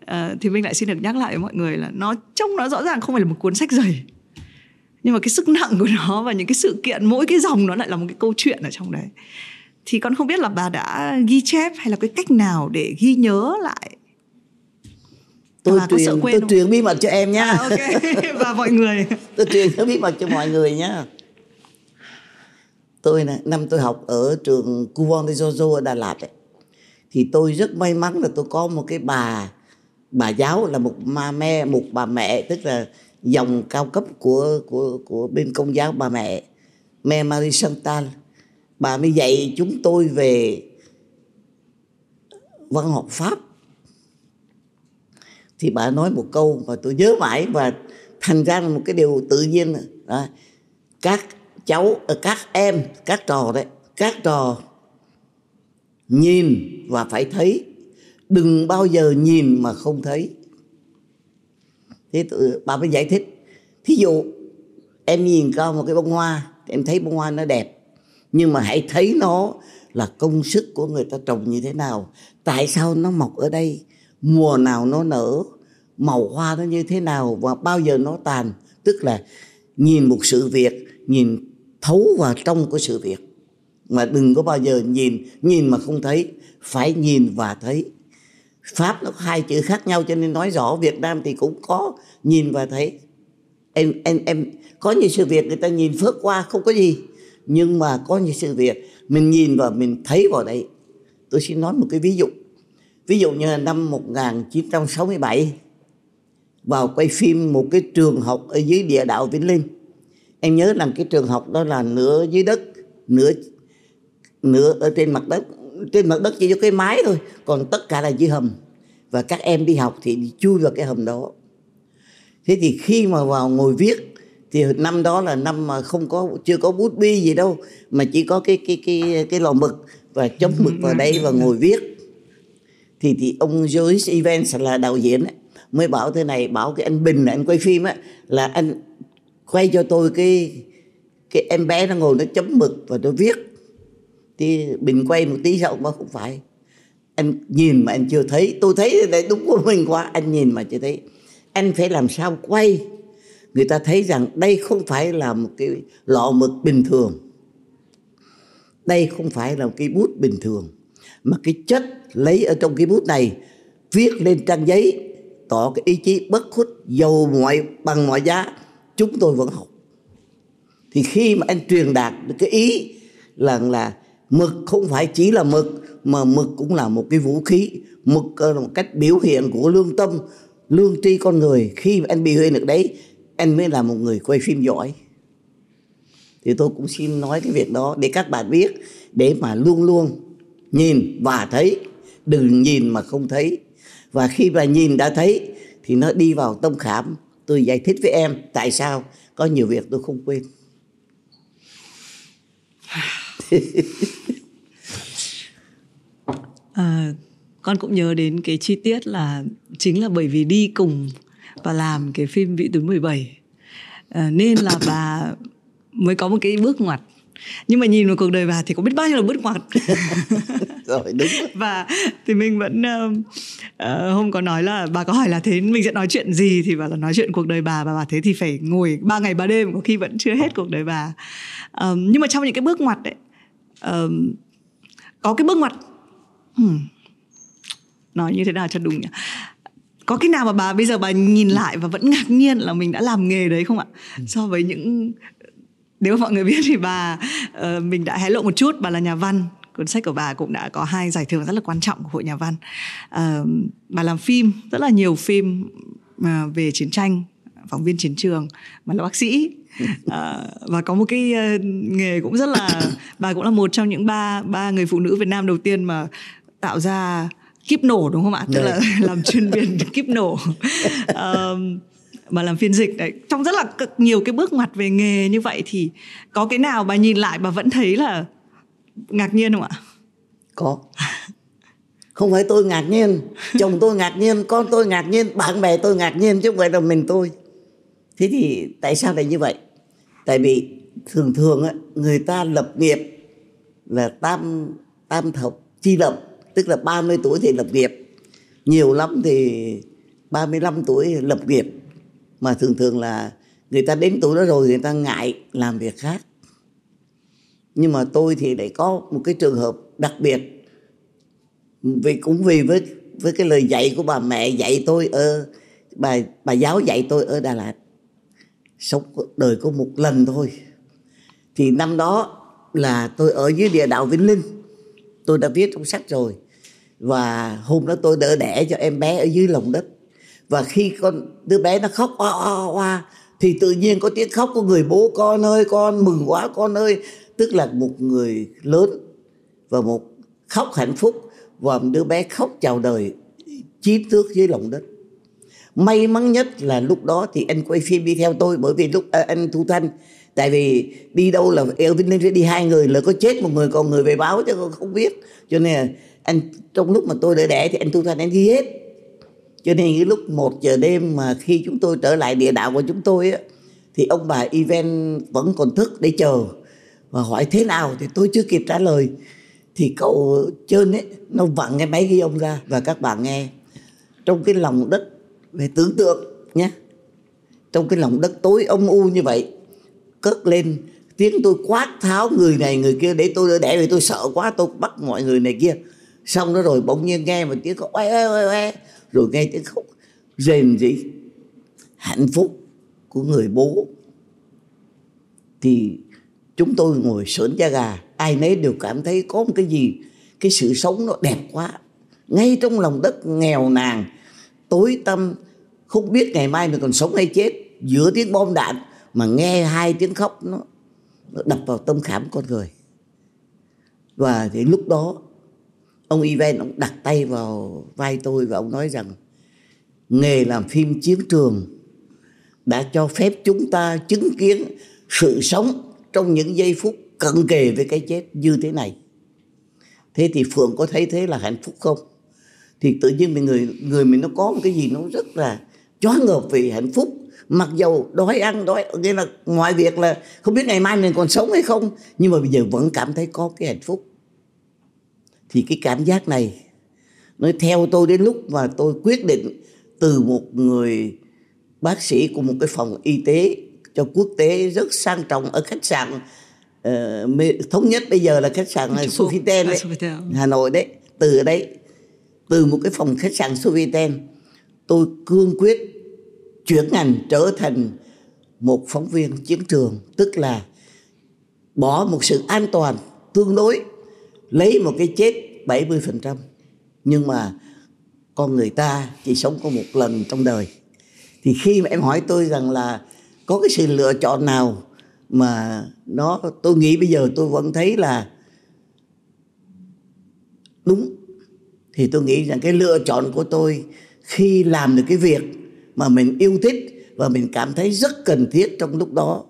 A: uh, thì mình lại xin được nhắc lại với mọi người là nó trông nó rõ ràng không phải là một cuốn sách dày nhưng mà cái sức nặng của nó và những cái sự kiện mỗi cái dòng nó lại là một cái câu chuyện ở trong đấy. Thì con không biết là bà đã ghi chép hay là cái cách nào để ghi nhớ lại?
B: Tôi bà truyền tôi không? truyền bí mật cho em nhá à,
A: ok. Và mọi người.
B: Tôi truyền bí mật cho mọi người nhá tôi này năm tôi học ở trường Cuvon de Jojo ở Đà Lạt ấy, thì tôi rất may mắn là tôi có một cái bà bà giáo là một ma me một bà mẹ tức là dòng cao cấp của của của bên công giáo bà mẹ. Mẹ Marie Chantal, bà mới dạy chúng tôi về văn học pháp. Thì bà nói một câu mà tôi nhớ mãi và thành ra là một cái điều tự nhiên. Đó. các cháu ờ, các em, các trò đấy, các trò nhìn và phải thấy. Đừng bao giờ nhìn mà không thấy thế tự, bà mới giải thích. Thí dụ em nhìn cao một cái bông hoa em thấy bông hoa nó đẹp nhưng mà hãy thấy nó là công sức của người ta trồng như thế nào. Tại sao nó mọc ở đây? Mùa nào nó nở? Màu hoa nó như thế nào? Và bao giờ nó tàn? Tức là nhìn một sự việc nhìn thấu vào trong của sự việc. Mà đừng có bao giờ nhìn nhìn mà không thấy. Phải nhìn và thấy pháp nó hai chữ khác nhau cho nên nói rõ, việt nam thì cũng có nhìn và thấy. Em em em, có những sự việc người ta nhìn phớt qua, không có gì. Nhưng mà có những sự việc mình nhìn và mình thấy vào đây tôi xin nói một cái ví dụ. Ví dụ như là năm 1967 vào quay phim một cái trường học ở dưới địa đạo Vĩnh Linh. Em nhớ rằng cái trường học đó là nửa dưới đất, nửa nửa ở trên mặt đất trên mặt đất chỉ có cái mái thôi. Còn tất cả là dưới hầm. Và các em đi học thì đi chui vào cái hầm đó. Thế thì khi mà vào ngồi viết thì năm đó là năm mà không có chưa có bút bi gì đâu mà chỉ có cái cái cái cái lò mực và chấm mực vào đây và ngồi viết. Thì thì ông Joyce Evans là đạo diễn ấy, mới bảo thế này bảo cái anh Bình là anh quay phim á là anh quay cho tôi cái cái em bé nó ngồi nó chấm mực và nó viết thì Bình quay một tí sau mà không phải. Anh nhìn mà anh chưa thấy. Tôi thấy đấy đúng của mình quá. Anh nhìn mà chưa thấy. Anh phải làm sao quay? Người ta thấy rằng đây không phải là một cái lọ mực bình thường. Đây không phải là một cái bút bình thường. Mà cái chất lấy ở trong cái bút này, viết lên trang giấy, tỏ cái ý chí bất khuất dầu mọi bằng mọi giá. Chúng tôi vẫn học. Thì khi mà anh truyền đạt được cái ý là là mực không phải chỉ là mực, mà mực cũng là một cái vũ khí. Mực là một cách biểu hiện của lương tâm, lương tri con người. Khi mà anh bị hiện được đấy, anh mới là một người quay phim giỏi. Thì tôi cũng xin nói cái việc đó để các bạn biết, để mà luôn luôn nhìn và thấy. Đừng nhìn mà không thấy. Và khi mà nhìn đã thấy, thì nó đi vào tâm khảm. Tôi giải thích với em tại sao có nhiều việc tôi không quên.
A: à, con cũng nhớ đến cái chi tiết là chính là bởi vì đi cùng và làm cái phim vị tướng 17 à, nên là bà mới có một cái bước ngoặt. Nhưng mà nhìn vào cuộc đời bà thì có biết bao nhiêu là bước ngoặt.
B: Rồi đúng
A: và thì mình vẫn uh, uh, hôm có nói là bà có hỏi là thế mình sẽ nói chuyện gì? Thì bà là nói chuyện cuộc đời bà. Và bà thế thì phải ngồi ba ngày ba đêm có khi vẫn chưa hết cuộc đời bà. Um, nhưng mà trong những cái bước ngoặt đấy có cái bước ngoặt. Hmm, nói như thế nào cho đúng nhỉ? Có cái nào mà bà bây giờ bà nhìn lại và vẫn ngạc nhiên là mình đã làm nghề đấy không ạ? So với những nếu mọi người biết thì bà uh, mình đã hé lộ một chút. Bà là nhà văn cuốn sách của bà cũng đã có hai giải thưởng rất là quan trọng của hội nhà văn. Uh, bà làm phim rất là nhiều phim uh, về chiến tranh phóng viên chiến trường. Bà là bác sĩ uh, và có một cái uh, nghề cũng rất là bà cũng là một trong những ba ba người phụ nữ Việt Nam đầu tiên mà tạo ra kíp nổ đúng không ạ? Tức là làm chuyên viên kíp nổ. Uh, mà làm phiên dịch đấy trong rất là nhiều cái bước ngoặt về nghề như vậy thì có cái nào bà nhìn lại bà vẫn thấy là ngạc nhiên không ạ?
B: Có. Không phải tôi ngạc nhiên chồng tôi ngạc nhiên con tôi ngạc nhiên bạn bè tôi ngạc nhiên chứ không phải là mình tôi. Thế thì tại sao lại như vậy tại vì thường thường á, người ta lập nghiệp là tam tam thập chi lập tức là 30 tuổi thì lập nghiệp. Nhiều lắm thì 35 tuổi lập nghiệp. Mà thường thường là người ta đến tuổi đó rồi người ta ngại làm việc khác. Nhưng mà tôi thì lại có một cái trường hợp đặc biệt. Vì cũng vì với với cái lời dạy của bà mẹ dạy tôi ở bà bà giáo dạy tôi ở Đà Lạt sống đời có một lần thôi. Thì năm đó là tôi ở dưới địa đạo Vĩnh Linh. Tôi đã viết trong sách rồi. Và hôm đó tôi đỡ đẻ cho em bé ở dưới lòng đất. Và khi con, đứa bé nó khóc, oa oa oa thì tự nhiên có tiếng khóc của người bố, con ơi, con, mừng quá, con ơi. Tức là một người lớn và một khóc hạnh phúc. Và một đứa bé khóc chào đời chín thước dưới lòng đất may mắn nhất là lúc đó thì anh quay phim đi theo tôi bởi vì lúc à, anh thu thanh tại vì đi đâu là Elvin lên đi hai người là có chết một người còn người về báo chứ không biết. Cho nên là anh trong lúc mà tôi đỡ đẻ thì anh thu thanh anh ghi hết. Cho nên cái lúc một giờ đêm mà khi chúng tôi trở lại địa đạo của chúng tôi á thì ông bà event vẫn còn thức để chờ. Và hỏi thế nào thì tôi chưa kịp trả lời. Thì cậu trên ấy nó vặn cái máy ghi ông ra và các bạn nghe. Trong cái lòng đất về tưởng tượng nhé. Trong cái lòng đất tối âm u như vậy, cất lên, tiếng tôi quát tháo người này, người kia, để tôi đỡ đẻ vì tôi sợ quá, tôi bắt mọi người này kia. Xong đó rồi bỗng nhiên nghe một tiếng khóc, oe oe oe oe. Rồi nghe tiếng khóc rền rĩ hạnh phúc của người bố. Thì chúng tôi ngồi sởn da gà, ai nấy đều cảm thấy có một cái gì, cái sự sống nó đẹp quá. Ngay trong lòng đất nghèo nàn, tối tăm không biết ngày mai mình còn sống hay chết. Giữa tiếng bom đạn mà nghe hai tiếng khóc nó, nó đập vào tâm khảm con người. Và thì lúc đó ông Ivan ông đặt tay vào vai tôi và ông nói rằng nghề làm phim chiến trường đã cho phép chúng ta chứng kiến sự sống trong những giây phút cận kề với cái chết như thế này. Thế thì phượng có thấy thế là hạnh phúc không? Thì tự nhiên mình người người mình nó có một cái gì nó rất là choáng ngợp vì hạnh phúc. Mặc dầu đói ăn đói nghĩa là ngoài việc là không biết ngày mai mình còn sống hay không nhưng mà bây giờ vẫn cảm thấy có cái hạnh phúc. Thì cái cảm giác này nó theo tôi đến lúc mà tôi quyết định từ một người bác sĩ của một cái phòng y tế cho quốc tế rất sang trọng ở khách sạn uh, thống nhất bây giờ là khách sạn Sofitel đấy Hà Nội đấy. Từ đấy từ một cái phòng khách sạn Sofitel tôi cương quyết chuyển ngành trở thành một phóng viên chiến trường, tức là bỏ một sự an toàn tương đối, lấy một cái chết 70% nhưng mà con người ta chỉ sống có một lần trong đời. Thì khi mà em hỏi tôi rằng là có cái sự lựa chọn nào mà nó, tôi nghĩ bây giờ tôi vẫn thấy là đúng, thì tôi nghĩ rằng cái lựa chọn của tôi khi làm được cái việc mà mình yêu thích và mình cảm thấy rất cần thiết trong lúc đó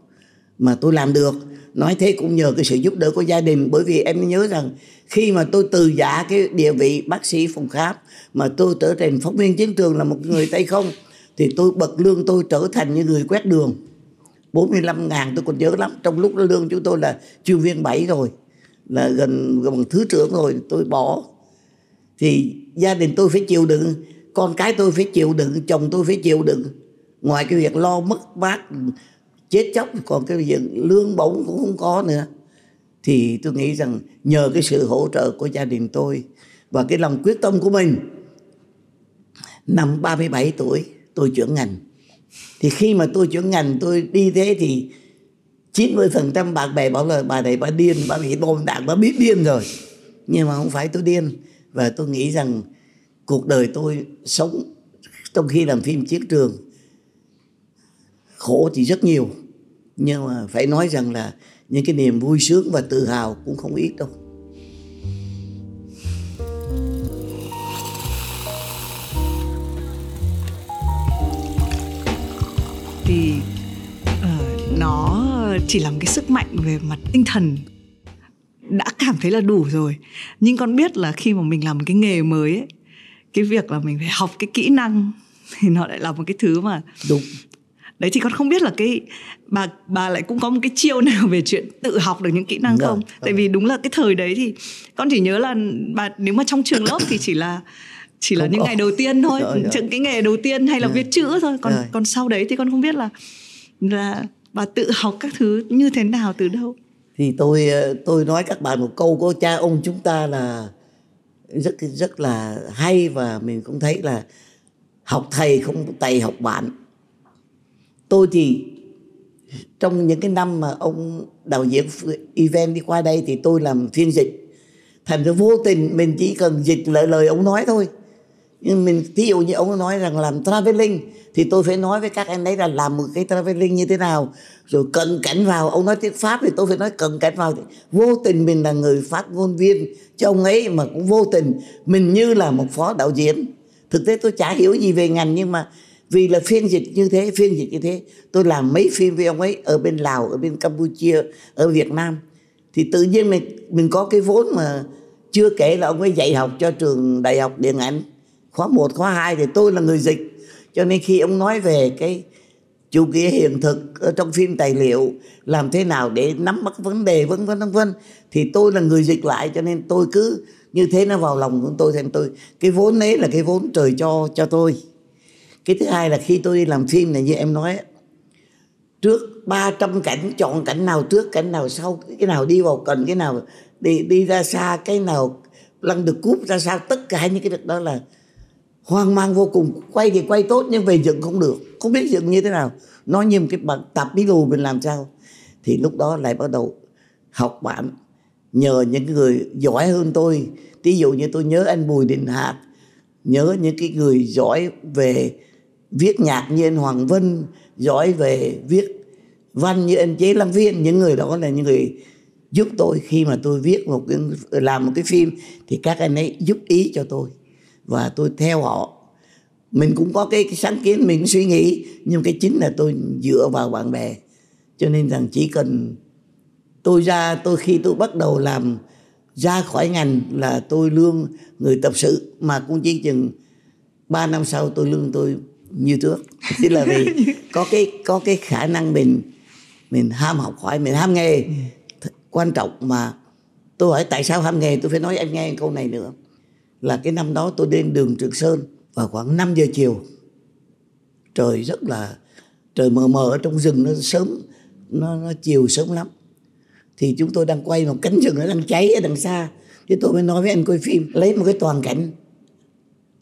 B: mà tôi làm được. Nói thế cũng nhờ cái sự giúp đỡ của gia đình, bởi vì em nhớ rằng khi mà tôi từ giả cái địa vị bác sĩ phòng khám mà tôi trở thành phóng viên chiến trường là một người tay không, thì tôi bật lương tôi trở thành như người quét đường. 45 ngàn tôi còn nhớ lắm, trong lúc đó lương chúng tôi là chuyên viên 7 rồi, là gần gần thứ trưởng rồi, tôi bỏ. Thì gia đình tôi phải chịu đựng con cái tôi phải chịu đựng, chồng tôi phải chịu đựng. Ngoài cái việc lo mất mát chết chóc, còn cái việc lương bổng cũng không có nữa. Thì tôi nghĩ rằng nhờ cái sự hỗ trợ của gia đình tôi và cái lòng quyết tâm của mình, năm 37 tuổi, tôi chuyển ngành. Thì khi mà tôi chuyển ngành, tôi đi thế thì 90% bạn bè bảo là, bà này bà điên, bà bị bom đạn, bà biết điên rồi. Nhưng mà không phải tôi điên. Và tôi nghĩ rằng cuộc đời tôi sống trong khi làm phim chiến trường khổ thì rất nhiều. Nhưng mà phải nói rằng là những cái niềm vui sướng và tự hào cũng không ít đâu.
A: Thì uh, nó chỉ là một cái sức mạnh về mặt tinh thần. Đã cảm thấy là đủ rồi. Nhưng con biết là khi mà mình làm một cái nghề mới ấy, cái việc là mình phải học cái kỹ năng thì nó lại là một cái thứ mà
B: đúng
A: đấy thì con không biết là cái bà bà lại cũng có một cái chiêu nào về chuyện tự học được những kỹ năng
B: Dạ,
A: không
B: dạ.
A: tại vì đúng là cái thời đấy thì con chỉ nhớ là bà nếu mà trong trường lớp thì chỉ là chỉ là
B: Không
A: những
B: có.
A: ngày đầu tiên thôi
B: Dạ,
A: những cái nghề đầu tiên hay là viết chữ thôi còn
B: Dạ.
A: còn sau đấy thì con không biết là là bà tự học các thứ như thế nào từ đâu
B: thì tôi ờ, tôi nói các bạn một câu của cha ông chúng ta là rất rất là hay và mình cũng thấy là học thầy không thầy học bạn tôi thì trong những cái năm mà ông đạo diễn event đi qua đây thì tôi làm phiên dịch. Thành ra vô tình mình chỉ cần dịch lại lời ông nói thôi nhưng mình ví dụ như ông nói rằng làm traveling, thì tôi phải nói với các em đấy là làm một cái traveling như thế nào. Rồi cận cảnh vào, ông nói tiếng pháp thì tôi phải nói cận cảnh vào. Vô tình mình là người phát ngôn viên cho ông ấy mà cũng vô tình. Mình như là một phó đạo diễn. Thực tế tôi chả hiểu gì về ngành, nhưng mà vì là phiên dịch như thế, phiên dịch như thế, tôi làm mấy phim với ông ấy ở bên lào, ở bên campuchia, ở việt nam. Thì tự nhiên mình mình có cái vốn mà chưa kể là ông ấy dạy học cho trường đại học điện ảnh khóa 1, khóa 2 thì tôi là người dịch. Cho nên khi ông nói về cái chủ nghĩa hiện thực ở trong phim tài liệu làm thế nào để nắm bắt vấn đề vân vân vân vân thì tôi là người dịch lại. Cho nên tôi cứ như thế nó vào lòng của tôi thành tôi. Cái vốn ấy là cái vốn trời cho cho tôi. Cái thứ hai là khi tôi đi làm phim này như em nói trước 300 cảnh chọn cảnh nào trước cảnh nào sau cái nào đi vào cần cái nào đi đi ra xa cái nào lăn được cúp ra sao tất cả những cái việc đó là hoang mang vô cùng. Quay thì quay tốt nhưng về dựng không được. Không biết dựng như thế nào. Nó như một cái bản tập bí lù mình làm sao. Thì lúc đó lại bắt đầu học bạn, nhờ những người giỏi hơn tôi. Ví dụ như tôi nhớ anh Bùi Đình Hạc. Nhớ những cái người giỏi về viết nhạc như anh Hoàng Vân. Giỏi về viết văn như anh Chế Lâm Viên. Những người đó là những người giúp tôi khi mà tôi viết một cái làm một cái phim. Thì các anh ấy giúp ý cho tôi và tôi theo họ. Mình cũng có cái, cái sáng kiến mình suy nghĩ nhưng cái chính là tôi dựa vào bạn bè. Cho nên rằng chỉ cần tôi ra tôi khi tôi bắt đầu làm ra khỏi ngành là tôi lương người tập sự mà cũng chỉ chừng 3 năm sau tôi lương tôi như trước. Tức là vì có cái có cái khả năng mình mình ham học hỏi mình ham nghề. Th- quan trọng mà tôi hỏi tại sao ham nghề tôi phải nói anh nghe câu này nữa là cái năm đó tôi đến đường Trường Sơn vào khoảng 5 giờ chiều. Trời rất là trời mờ mờ ở trong rừng nó sớm nó, nó chiều sớm lắm. Thì chúng tôi đang quay một cánh rừng nó đang cháy ở đằng xa. Thì tôi mới nói với anh quay phim lấy một cái toàn cảnh.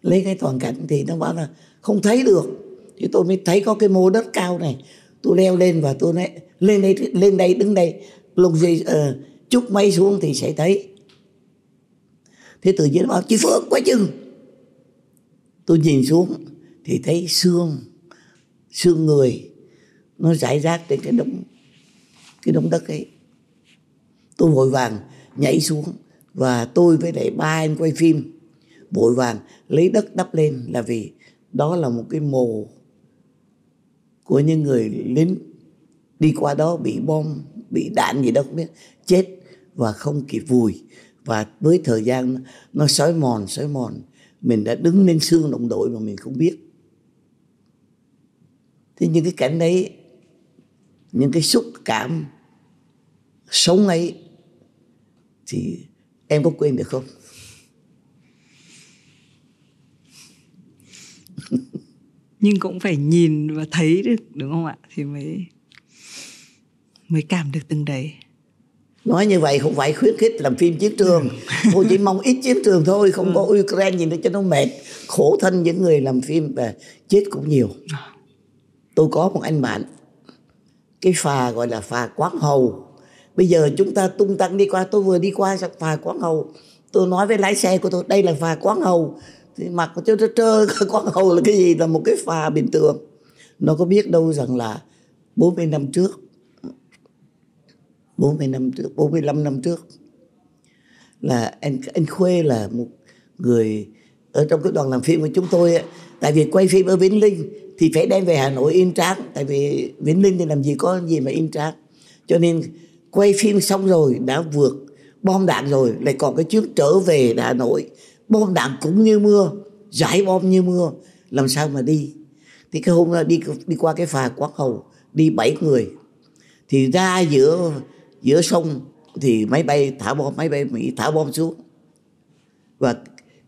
B: Lấy cái toàn cảnh thì nó bảo là không thấy được. Thì tôi mới thấy có cái mô đất cao này. Tôi leo lên và tôi nói lên đây lên đây đứng đây. Lúc gì uh, chút máy xuống thì sẽ thấy thế tự nhiên nó bảo, chị Phượng quá chừng. Tôi nhìn xuống thì thấy xương xương người nó rải rác trên cái đống cái đống đất ấy. Tôi vội vàng nhảy xuống và tôi với lại ba anh quay phim, vội vàng lấy đất đắp lên là vì đó là một cái mồ của những người lính đi qua đó bị bom, bị đạn gì đó không biết, chết và không kịp vùi và với thời gian nó xói mòn xói mòn, mình đã đứng lên xương đồng đội mà mình không biết. Thế nhưng cái cảnh đấy, những cái xúc cảm sống ấy, thì em có quên được không?
A: Nhưng cũng phải nhìn và thấy được đúng không ạ? Thì mới mới cảm được từng đấy
B: nói như vậy không phải khuyến khích làm phim chiến trường. Tôi chỉ mong ít chiến trường thôi không có ừ. Ukraine gì nữa cho nó mệt. Khổ thân những người làm phim và chết cũng nhiều. Tôi có một anh bạn cái phà gọi là phà quán hầu. Bây giờ chúng ta tung tăng đi qua tôi vừa đi qua phà quán hầu. Tôi nói với lái xe của tôi đây là phà quán hầu. Thì mặt của tôi trơ quán hầu là cái gì? Là một cái phà bình thường. Nó có biết đâu rằng là 40 năm trước 40 năm trước 45 năm trước. Là anh anh Khuê là một người ở trong cái đoàn làm phim của chúng tôi tại vì quay phim ở Vĩnh Linh thì phải đem về Hà Nội in trác tại vì Vĩnh Linh thì làm gì có gì mà in trác cho nên quay phim xong rồi đã vượt bom đạn rồi, lại còn cái chuyến trở về Hà Nội. Bom đạn cũng như mưa, giải bom như mưa. Làm sao mà đi? Thì cái hôm đó đi đi qua cái phà quán hầu đi bảy người. Thì ra giữa giữa sông thì máy bay thả bom máy bay mỹ thả bom xuống. Và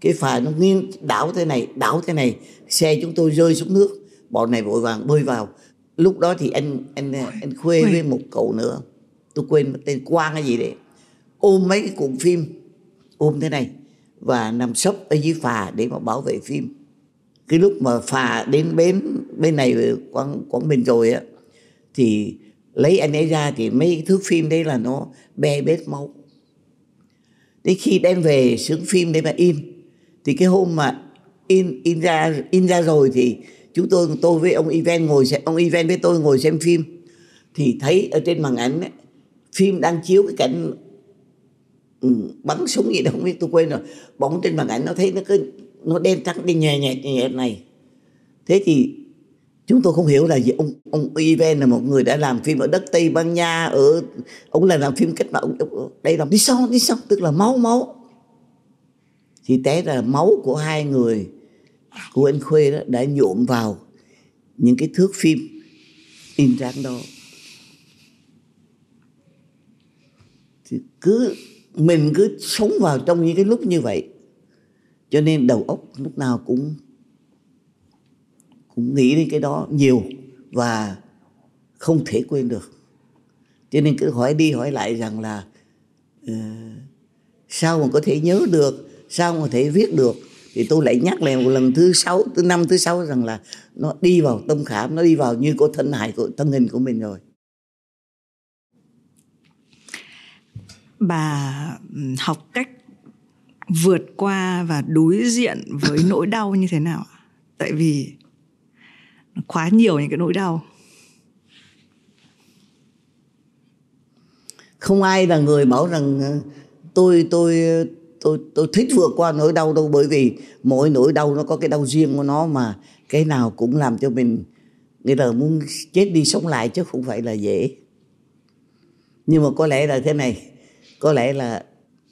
B: cái phà nó nghiêng đảo thế này đảo thế này xe chúng tôi rơi xuống nước. Bọn này vội vàng bơi vào. Lúc đó thì anh anh anh khuê với một cậu nữa. Tôi quên tên quang hay gì đấy. Ôm mấy cái cuộn phim ôm thế này và nằm sấp ở dưới phà để mà bảo vệ phim. Cái lúc mà phà đến bến bên này quảng quảng bình rồi á thì lấy anh ấy ra thì mấy thước phim đấy là nó be bết máu. Đến khi đem về sướng phim để mà in thì cái hôm mà in in ra in ra rồi thì chúng tôi tôi với ông Ivan ngồi xem ông Ivan với tôi ngồi xem phim thì thấy ở trên màn ảnh ấy, phim đang chiếu cái cảnh ừ, bắn súng gì đó không biết tôi quên rồi. Bóng trên màn ảnh nó thấy nó cứ nó đen trắng đi nhẹ nhẹ nhẹ này. Thế thì chúng tôi không hiểu là gì. Ông ông Ivan là một người đã làm phim ở đất Tây Ban Nha, ở, ông là làm phim cách mạng đây là đi sau đi sau, tức là máu máu. Thì té là máu của hai người, của anh Khuê đó, đã nhuộm vào những cái thước phim in ráng đó. Thì cứ, mình cứ sống vào trong những cái lúc như vậy. Cho nên đầu óc lúc nào cũng cũng nghĩ đến cái đó nhiều và không thể quên được. Cho nên cứ hỏi đi hỏi lại rằng là uh, sao mà có thể nhớ được sao mà có thể viết được? Thì tôi lại nhắc lại một lần thứ sáu thứ năm thứ sáu rằng là nó đi vào tâm khảm nó đi vào như có thân hại của thân hình của mình rồi.
A: Bà ừ, học cách vượt qua và đối diện với nỗi đau như thế nào tại vì quá nhiều những cái nỗi đau.
B: Không ai là người bảo rằng ờ, tôi tôi tôi tôi thích vượt qua nỗi đau đâu bởi vì mỗi nỗi đau nó có cái đau riêng của nó mà cái nào cũng làm cho mình nghĩa là muốn chết đi sống lại chứ không phải là dễ. Nhưng mà có lẽ là thế này có lẽ là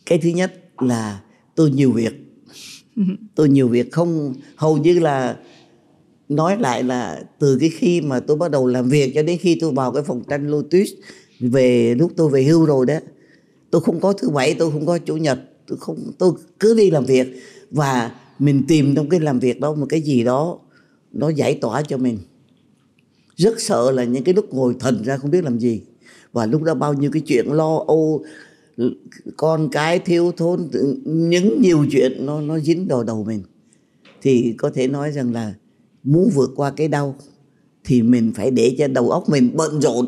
B: cái thứ nhất là tôi nhiều việc. Tôi nhiều việc không hầu như là nói lại là từ cái khi mà tôi bắt đầu làm việc cho đến khi tôi vào cái phòng tranh Lotus về lúc tôi về hưu rồi đó, tôi không có thứ bảy, tôi không có chủ nhật, tôi không, tôi cứ đi làm việc và mình tìm trong cái làm việc đó một cái gì đó nó giải tỏa cho mình. Rất sợ là những cái lúc ngồi thần ra không biết làm gì. Và lúc đó bao nhiêu cái chuyện lo âu, con cái thiếu thốn, những nhiều chuyện nó nó dính vào đầu mình. Thì có thể nói rằng là muốn vượt qua cái đau thì mình phải để cho đầu óc mình bận rộn.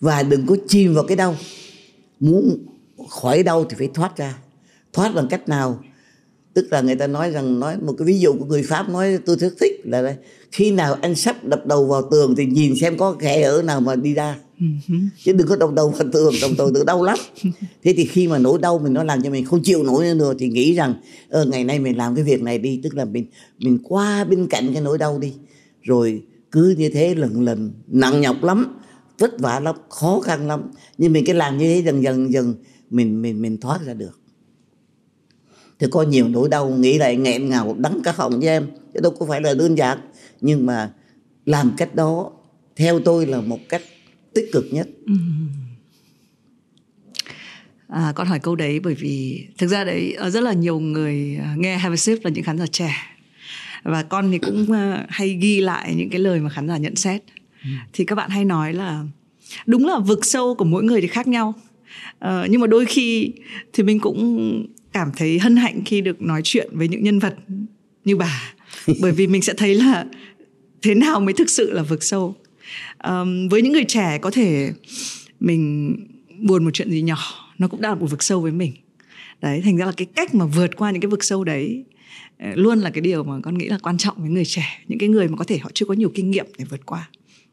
B: Và đừng có chìm vào cái đau. Muốn khỏi đau thì phải thoát ra. Thoát bằng cách nào? Tức là người ta nói rằng, nói một cái ví dụ của người pháp nói, tôi rất thích là khi nào anh sắp đập đầu vào tường thì nhìn xem có kẻ ở nào mà đi ra chứ đừng có đồng đầu vào tưởng đồng đầu tự đau lắm. Thế thì khi mà nỗi đau mình nó làm cho mình không chịu nổi nữa thì nghĩ rằng ờ, ngày nay mình làm cái việc này đi tức là mình mình qua bên cạnh cái nỗi đau đi. Rồi cứ như thế lần lần nặng nhọc lắm vất vả lắm khó khăn lắm. Nhưng mình cứ làm như thế dần dần dần mình mình mình thoát ra được. Thì có nhiều nỗi đau nghĩ lại nghẹn ngào đắng cả họng với em. Chứ đâu có phải là đơn giản. Nhưng mà làm cách đó theo tôi là một cách tích cực nhất.
A: À, con hỏi câu đấy bởi vì thực ra đấy ờ, rất là nhiều người ờ, nghe Have a Sip là những khán giả trẻ. Và con thì cũng ờ, hay ghi lại những cái lời mà khán giả nhận xét. Ừ. thì các bạn hay nói là đúng là vực sâu của mỗi người thì khác nhau. Uh, nhưng mà đôi khi thì mình cũng cảm thấy hân hạnh khi được nói chuyện với những nhân vật như bà. Bởi vì mình sẽ thấy là thế nào mới thực sự là vực sâu um, với những người trẻ có thể mình buồn một chuyện gì nhỏ nó cũng đã là một vực sâu với mình. Đấy thành ra là cái cách mà vượt qua những cái vực sâu đấy ờ, luôn là cái điều mà con nghĩ là quan trọng với người trẻ những cái người mà có thể họ chưa có nhiều kinh nghiệm để vượt qua.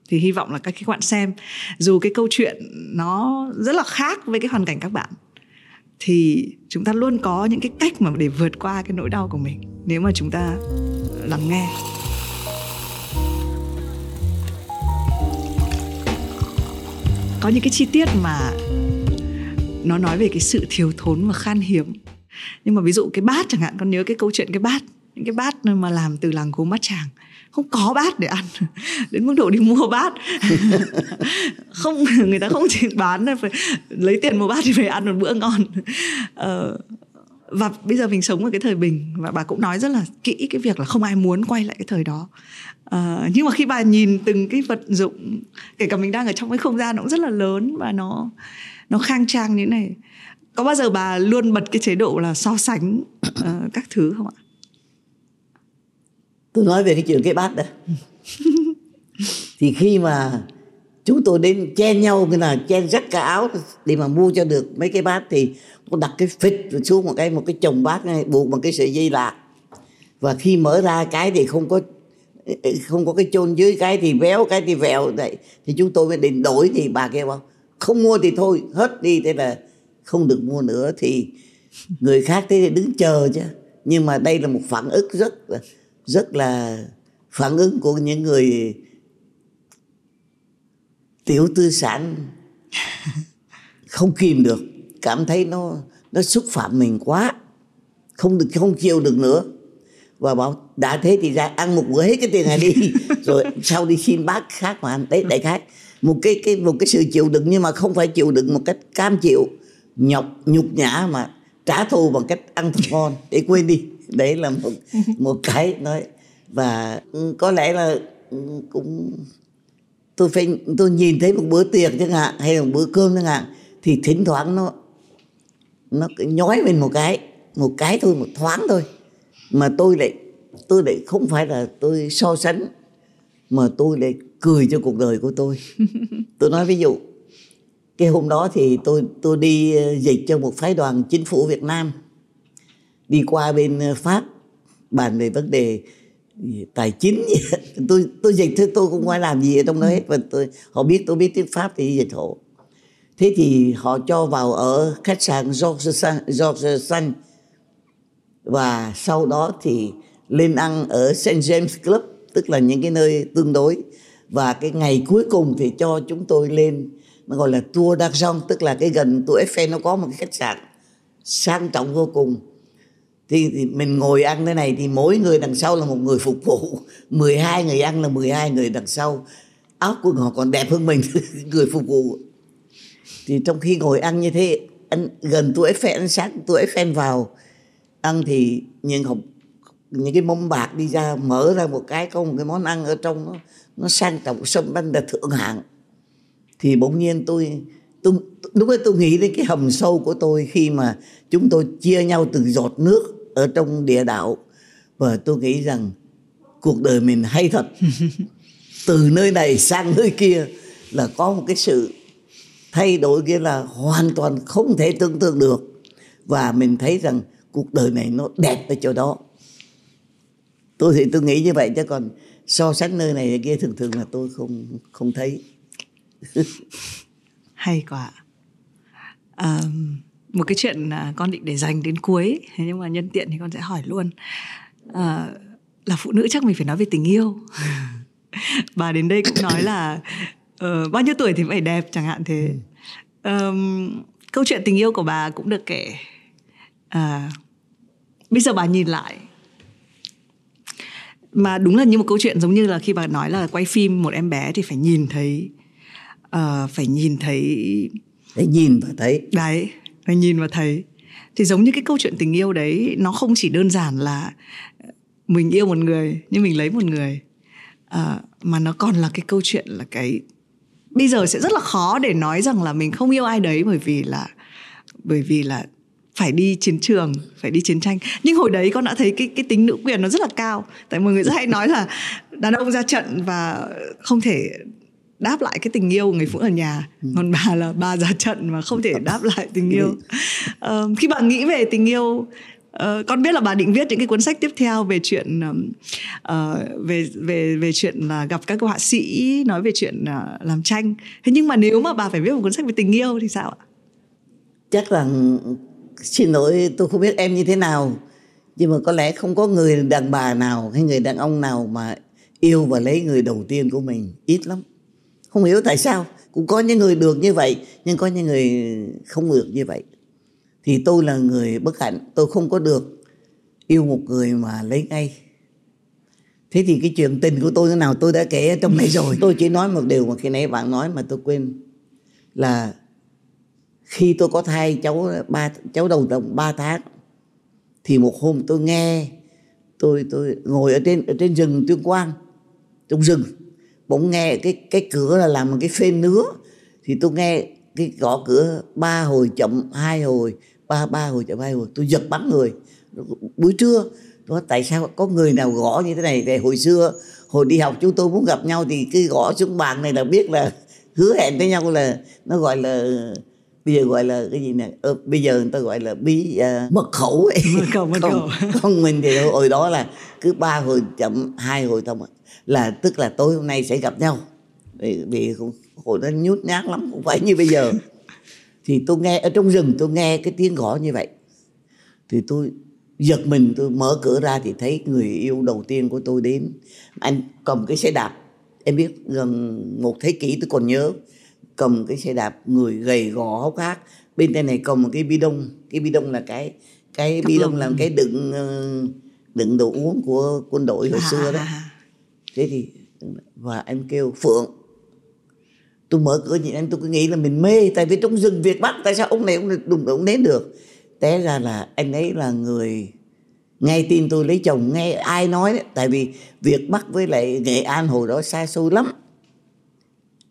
A: Thì hy vọng là các cái bạn xem dù cái câu chuyện nó rất là khác với cái hoàn cảnh các bạn thì chúng ta luôn có những cái cách mà để vượt qua cái nỗi đau của mình nếu mà chúng ta lắng nghe. Có những cái chi tiết mà nó nói về cái sự thiếu thốn và khan hiếm. Nhưng mà ví dụ cái bát chẳng hạn con nhớ cái câu chuyện cái bát những cái bát mà làm từ làng gốm bát tràng. Không có bát để ăn đến mức độ đi mua bát. Không người ta không chỉ bán phải lấy tiền mua bát thì phải ăn một bữa ngon. Ờ, và bây giờ mình sống ở cái thời bình và bà cũng nói rất là kỹ cái việc là không ai muốn quay lại cái thời đó. À, nhưng mà khi bà nhìn từng cái vật dụng kể cả mình đang ở trong cái không gian nó cũng rất là lớn và nó nó khang trang như thế này. Có bao giờ bà luôn bật cái chế độ là so sánh uh, các thứ không ạ?
B: Tôi nói về cái chuyện cái bát đấy thì khi mà chúng tôi đến chen nhau cái là chen rất cả áo để mà mua cho được mấy cái bát. Thì tôi đặt cái phịch xuống một cái một cái chồng bát này, buộc bằng cái sợi dây lạc. Và khi mở ra cái thì không có không có cái chôn dưới cái thì véo, cái thì vẹo vậy thì chúng tôi mới định đổi thì bà kêu bảo, không mua thì thôi, hết đi. Thế là không được mua nữa. Thì người khác thế thì đứng chờ chứ. Nhưng mà đây là một phản ứng rất rất là phản ứng của những người tiểu tư sản. Không kìm được cảm thấy nó nó xúc phạm mình quá. Không được không chịu được nữa. Và bảo đã thế thì ra ăn một bữa hết cái tiền này đi. Rồi sau đi xin bác khác mà ăn đấy đại khác một cái cái một cái sự chịu đựng nhưng mà không phải chịu đựng một cách cam chịu nhọc nhục nhã mà trả thù bằng cách ăn thật ngon. Để quên đi. Đấy là một một cái nói. Và ừ, có lẽ là ừ, cũng tôi phải tôi nhìn thấy một bữa tiệc chẳng hạn hay là một bữa cơm chẳng hạn thì thỉnh thoảng nó nó nhói mình một cái một cái thôi một thoáng thôi. Mà tôi lại tôi lại không phải là tôi so sánh mà tôi lại cười cho cuộc đời của tôi. Tôi nói ví dụ cái hôm đó thì tôi tôi đi ờ, dịch cho một phái đoàn chính phủ Việt Nam. Đi qua bên ờ, Pháp bàn về vấn đề tài chính. Tôi tôi dịch thôi tôi không phải làm gì ở trong đó hết, và tôi, họ biết, tôi biết tiếng Pháp thì dịch hộ. Thế thì họ cho vào ở khách sạn George Sun và sau đó thì lên ăn ở St James Club, tức là những cái nơi tương đối. Và cái ngày cuối cùng thì cho chúng tôi lên, nó gọi là tour d'argent, tức là cái gần tour Eiffel, nó có một cái khách sạn sang trọng vô cùng thì, thì mình ngồi ăn thế này thì mỗi người đằng sau là một người phục vụ. 12 người ăn là 12 người đằng sau. Áo quần họ còn đẹp hơn mình người phục vụ. Thì trong khi ngồi ăn như thế anh gần tuổi phen anh sáng tuổi phen vào ăn thì những học những cái mâm bạc đi ra mở ra một cái có một cái món ăn ở trong nó nó sang trọng sâm banh là thượng hạng. Thì bỗng nhiên tôi tôi lúc ấy tôi nghĩ đến cái hầm sâu của tôi khi mà chúng tôi chia nhau từng giọt nước ở trong địa đạo. Và tôi nghĩ rằng cuộc đời mình hay thật. Từ nơi này sang nơi kia là có một cái sự thay đổi kia là hoàn toàn không thể tưởng tượng được. Và mình thấy rằng cuộc đời này nó đẹp ở chỗ đó. Tôi thì tôi nghĩ như vậy chứ còn so sánh nơi này kia thường thường là tôi không không thấy.
A: Hay quá. À, một cái chuyện con định để dành đến cuối nhưng mà nhân tiện thì con sẽ hỏi luôn. À, là phụ nữ chắc mình phải nói về tình yêu. Bà đến đây cũng nói là uh, bao nhiêu tuổi thì phải đẹp chẳng hạn thế. Um, câu chuyện tình yêu của bà cũng được kể. À, bây giờ bà nhìn lại. Mà đúng là như một câu chuyện giống như là khi bà nói là quay phim một em bé thì phải nhìn thấy uh, phải nhìn thấy
B: phải nhìn và thấy.
A: Đấy phải nhìn và thấy thì giống như cái câu chuyện tình yêu đấy nó không chỉ đơn giản là ờ, mình yêu một người nhưng mình lấy một người. À, mà nó còn là cái câu chuyện là cái bây giờ sẽ rất là khó để nói rằng là mình không yêu ai đấy bởi vì là bởi vì là phải đi chiến trường phải đi chiến tranh. Nhưng hồi đấy con đã thấy cái cái tính nữ quyền nó rất là cao. Tại mọi người rất hay nói là đàn ông ra trận và không thể đáp lại cái tình yêu của người phụ nữ ở nhà. Ừ. còn bà là bà ra trận mà không thể đáp lại tình yêu. Uh, khi bạn nghĩ về tình yêu Uh, con biết là bà định viết những cái cuốn sách tiếp theo về chuyện uh, về về về chuyện là gặp các họa sĩ nói về chuyện uh, làm tranh. Thế nhưng mà nếu mà bà phải viết một cuốn sách về tình yêu thì sao ạ?
B: Chắc là xin lỗi tôi không biết em như thế nào. Nhưng mà có lẽ không có người đàn bà nào hay người đàn ông nào mà yêu và lấy người đầu tiên của mình. Ít lắm không hiểu tại sao. Cũng có những người được như vậy, nhưng có những người không được như vậy. Thì tôi là người bất hạnh. Tôi không có được yêu một người mà lấy ngay. Thế thì cái chuyện tình của tôi thế nào tôi đã kể ở trong này rồi. Tôi chỉ nói một điều mà khi nãy bạn nói mà tôi quên. Là khi tôi có thai cháu, ba, cháu đầu đồng 3 tháng, thì một hôm tôi nghe tôi tôi ngồi ở trên ở trên rừng tuyên quang, trong rừng bỗng nghe cái cái cửa là làm cái phên nứa. Thì tôi nghe cái gõ cửa ba hồi chậm hai hồi ba ba hồi chậm hai hồi tôi giật bắn người. Buổi trưa tôi tại sao có người nào gõ như thế này? Để hồi xưa hồi đi học chúng tôi muốn gặp nhau thì cái gõ xuống bàn này là biết là hứa hẹn với nhau là nó gọi là bây giờ gọi là cái gì nè? Ờ, bây giờ người ta gọi là bí uh, mật khẩu ấy.
A: Mật khẩu mật khẩu.
B: không mình thì hồi đó là cứ ba hồi chậm hai hồi thông là tức là tối hôm nay sẽ gặp nhau. Vì, vì hồi đó nhút nhát lắm không phải như bây giờ. Thì tôi nghe ở trong rừng tôi nghe cái tiếng gõ như vậy. Thì tôi giật mình tôi mở cửa ra thì thấy người yêu đầu tiên của tôi đến. Anh cầm cái xe đạp em biết gần một thế kỷ tôi còn nhớ. Cầm cái xe đạp người gầy gò hốc hác. Bên tay này cầm một cái bi đông. Cái bi đông là cái cái bi đông là cái đựng ờ, đựng đồ uống của quân đội hồi xưa đó thế thì, và anh kêu, phượng, tôi mở cửa nhìn anh, tôi cứ nghĩ là mình mê, tại vì trong rừng việt bắc, tại sao ông này ông này đùng đùng đến được? Té ra là anh ấy là người nghe tin tôi lấy chồng, nghe ai nói đấy. Tại vì việt bắc với lại nghệ an hồi đó xa xôi lắm.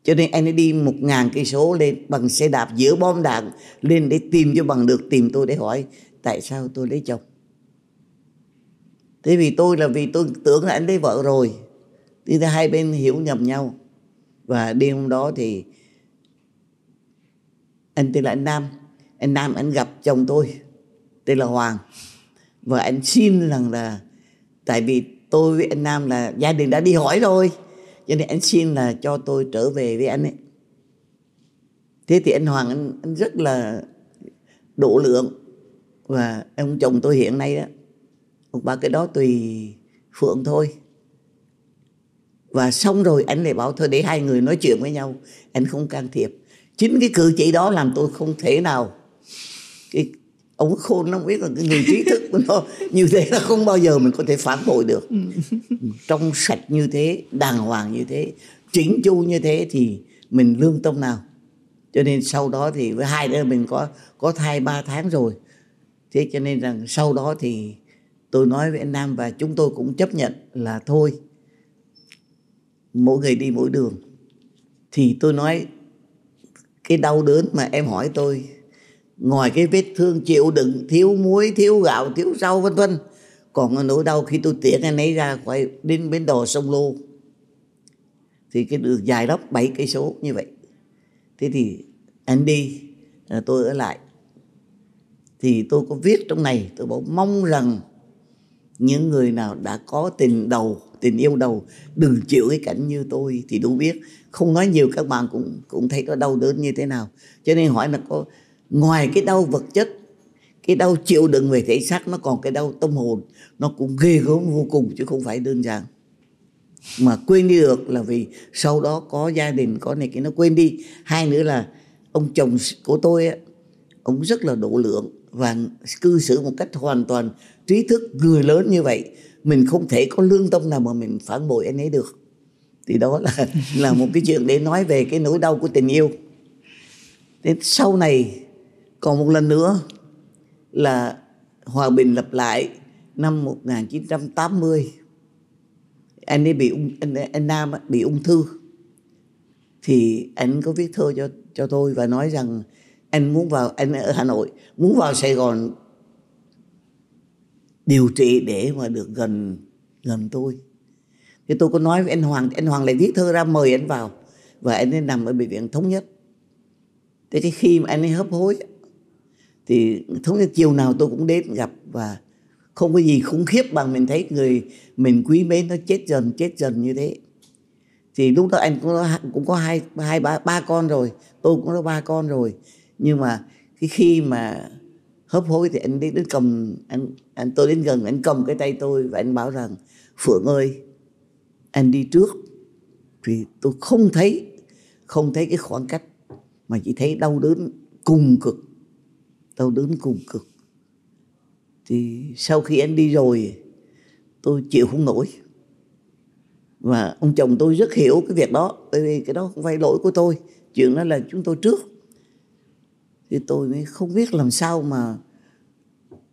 B: Cho nên anh ấy đi một ngàn cây số lên bằng xe đạp giữa bom đạn lên để tìm cho bằng được, tìm tôi để hỏi, tại sao tôi lấy chồng? Thế vì tôi là vì tôi tưởng là anh lấy vợ rồi thì hai bên hiểu nhầm nhau. Và đêm hôm đó thì anh tên là anh Nam. Anh Nam anh gặp chồng tôi tên là Hoàng. Và anh xin rằng là tại vì tôi với anh Nam là gia đình đã đi hỏi rồi cho nên anh xin là cho tôi trở về với anh ấy. Thế thì anh Hoàng anh, anh rất là độ lượng. Và ông chồng tôi hiện nay đó ông ba cái đó tùy phượng thôi và xong rồi, anh lại bảo thôi, để hai người nói chuyện với nhau. Anh không can thiệp. Chính cái cử chỉ đó làm tôi không thể nào. Cái ông khôn nó biết là cái người trí thức của nó. Như thế là không bao giờ mình có thể phản bội được. Trong sạch như thế, đàng hoàng như thế chính chu như thế thì mình lương tâm nào? Cho nên sau đó thì với hai đứa mình có có thai ba tháng rồi. Thế cho nên rằng sau đó thì tôi nói với anh Nam và chúng tôi cũng chấp nhận là thôi mỗi người đi mỗi đường. Thì tôi nói, cái đau đớn mà em hỏi tôi, ngoài cái vết thương chịu đựng, thiếu muối, thiếu gạo, thiếu rau, vân vân, còn nỗi đau khi tôi tiễn anh ấy ra khỏi, đến bến đò sông lô. Thì cái đường dài lắm, bảy cây số, như vậy. Thế thì anh đi à, tôi ở lại. Thì tôi có viết trong này, tôi bảo mong rằng những người nào đã có tình đầu tình yêu đầu. Đừng chịu cái cảnh như tôi thì đủ biết. Không nói nhiều, các bạn cũng cũng thấy nó đau đớn như thế nào. Cho nên hỏi là có, ngoài cái đau vật chất, cái đau chịu đựng về thể xác, nó còn cái đau tâm hồn, nó cũng ghê gớm vô cùng chứ không phải đơn giản. Mà quên đi được là vì sau đó có gia đình, có này kia, nó quên đi. Hai nữa là ông chồng của tôi á, ông rất là độ lượng và cư xử một cách hoàn toàn trí thức người lớn như vậy mình không thể có lương tâm nào mà mình phản bội anh ấy được. Thì đó là là một cái chuyện để nói về cái nỗi đau của tình yêu. Thế sau này còn một lần nữa là hòa bình lập lại năm 1980 anh ấy bị ung anh, anh Nam bị ung thư. Thì anh có viết thơ cho cho tôi và nói rằng anh muốn vào anh ở Hà Nội muốn vào Sài Gòn điều trị để mà được gần gần tôi. Thì tôi có nói với anh Hoàng anh Hoàng lại viết thơ ra mời anh vào và anh ấy nằm ở bệnh viện thống nhất. Thế cái khi mà anh ấy hấp hối thì thống nhất chiều nào tôi cũng đến gặp và không có gì khủng khiếp bằng mình thấy người mình quý mến nó chết dần chết dần như thế. Thì lúc đó anh cũng có, cũng có hai hai ba ba con rồi tôi cũng có ba con rồi. Nhưng mà cái khi mà hấp hối thì anh đến, đến cầm anh anh tôi đến gần anh cầm cái tay tôi và anh bảo rằng phượng ơi anh đi trước. Thì tôi không thấy không thấy cái khoảng cách mà chỉ thấy đau đớn cùng cực đau đớn cùng cực. Thì sau khi anh đi rồi tôi chịu không nổi. Và ông chồng tôi rất hiểu cái việc đó bởi vì cái đó không phải lỗi của tôi chuyện đó là chúng tôi trước thì tôi mới không biết làm sao mà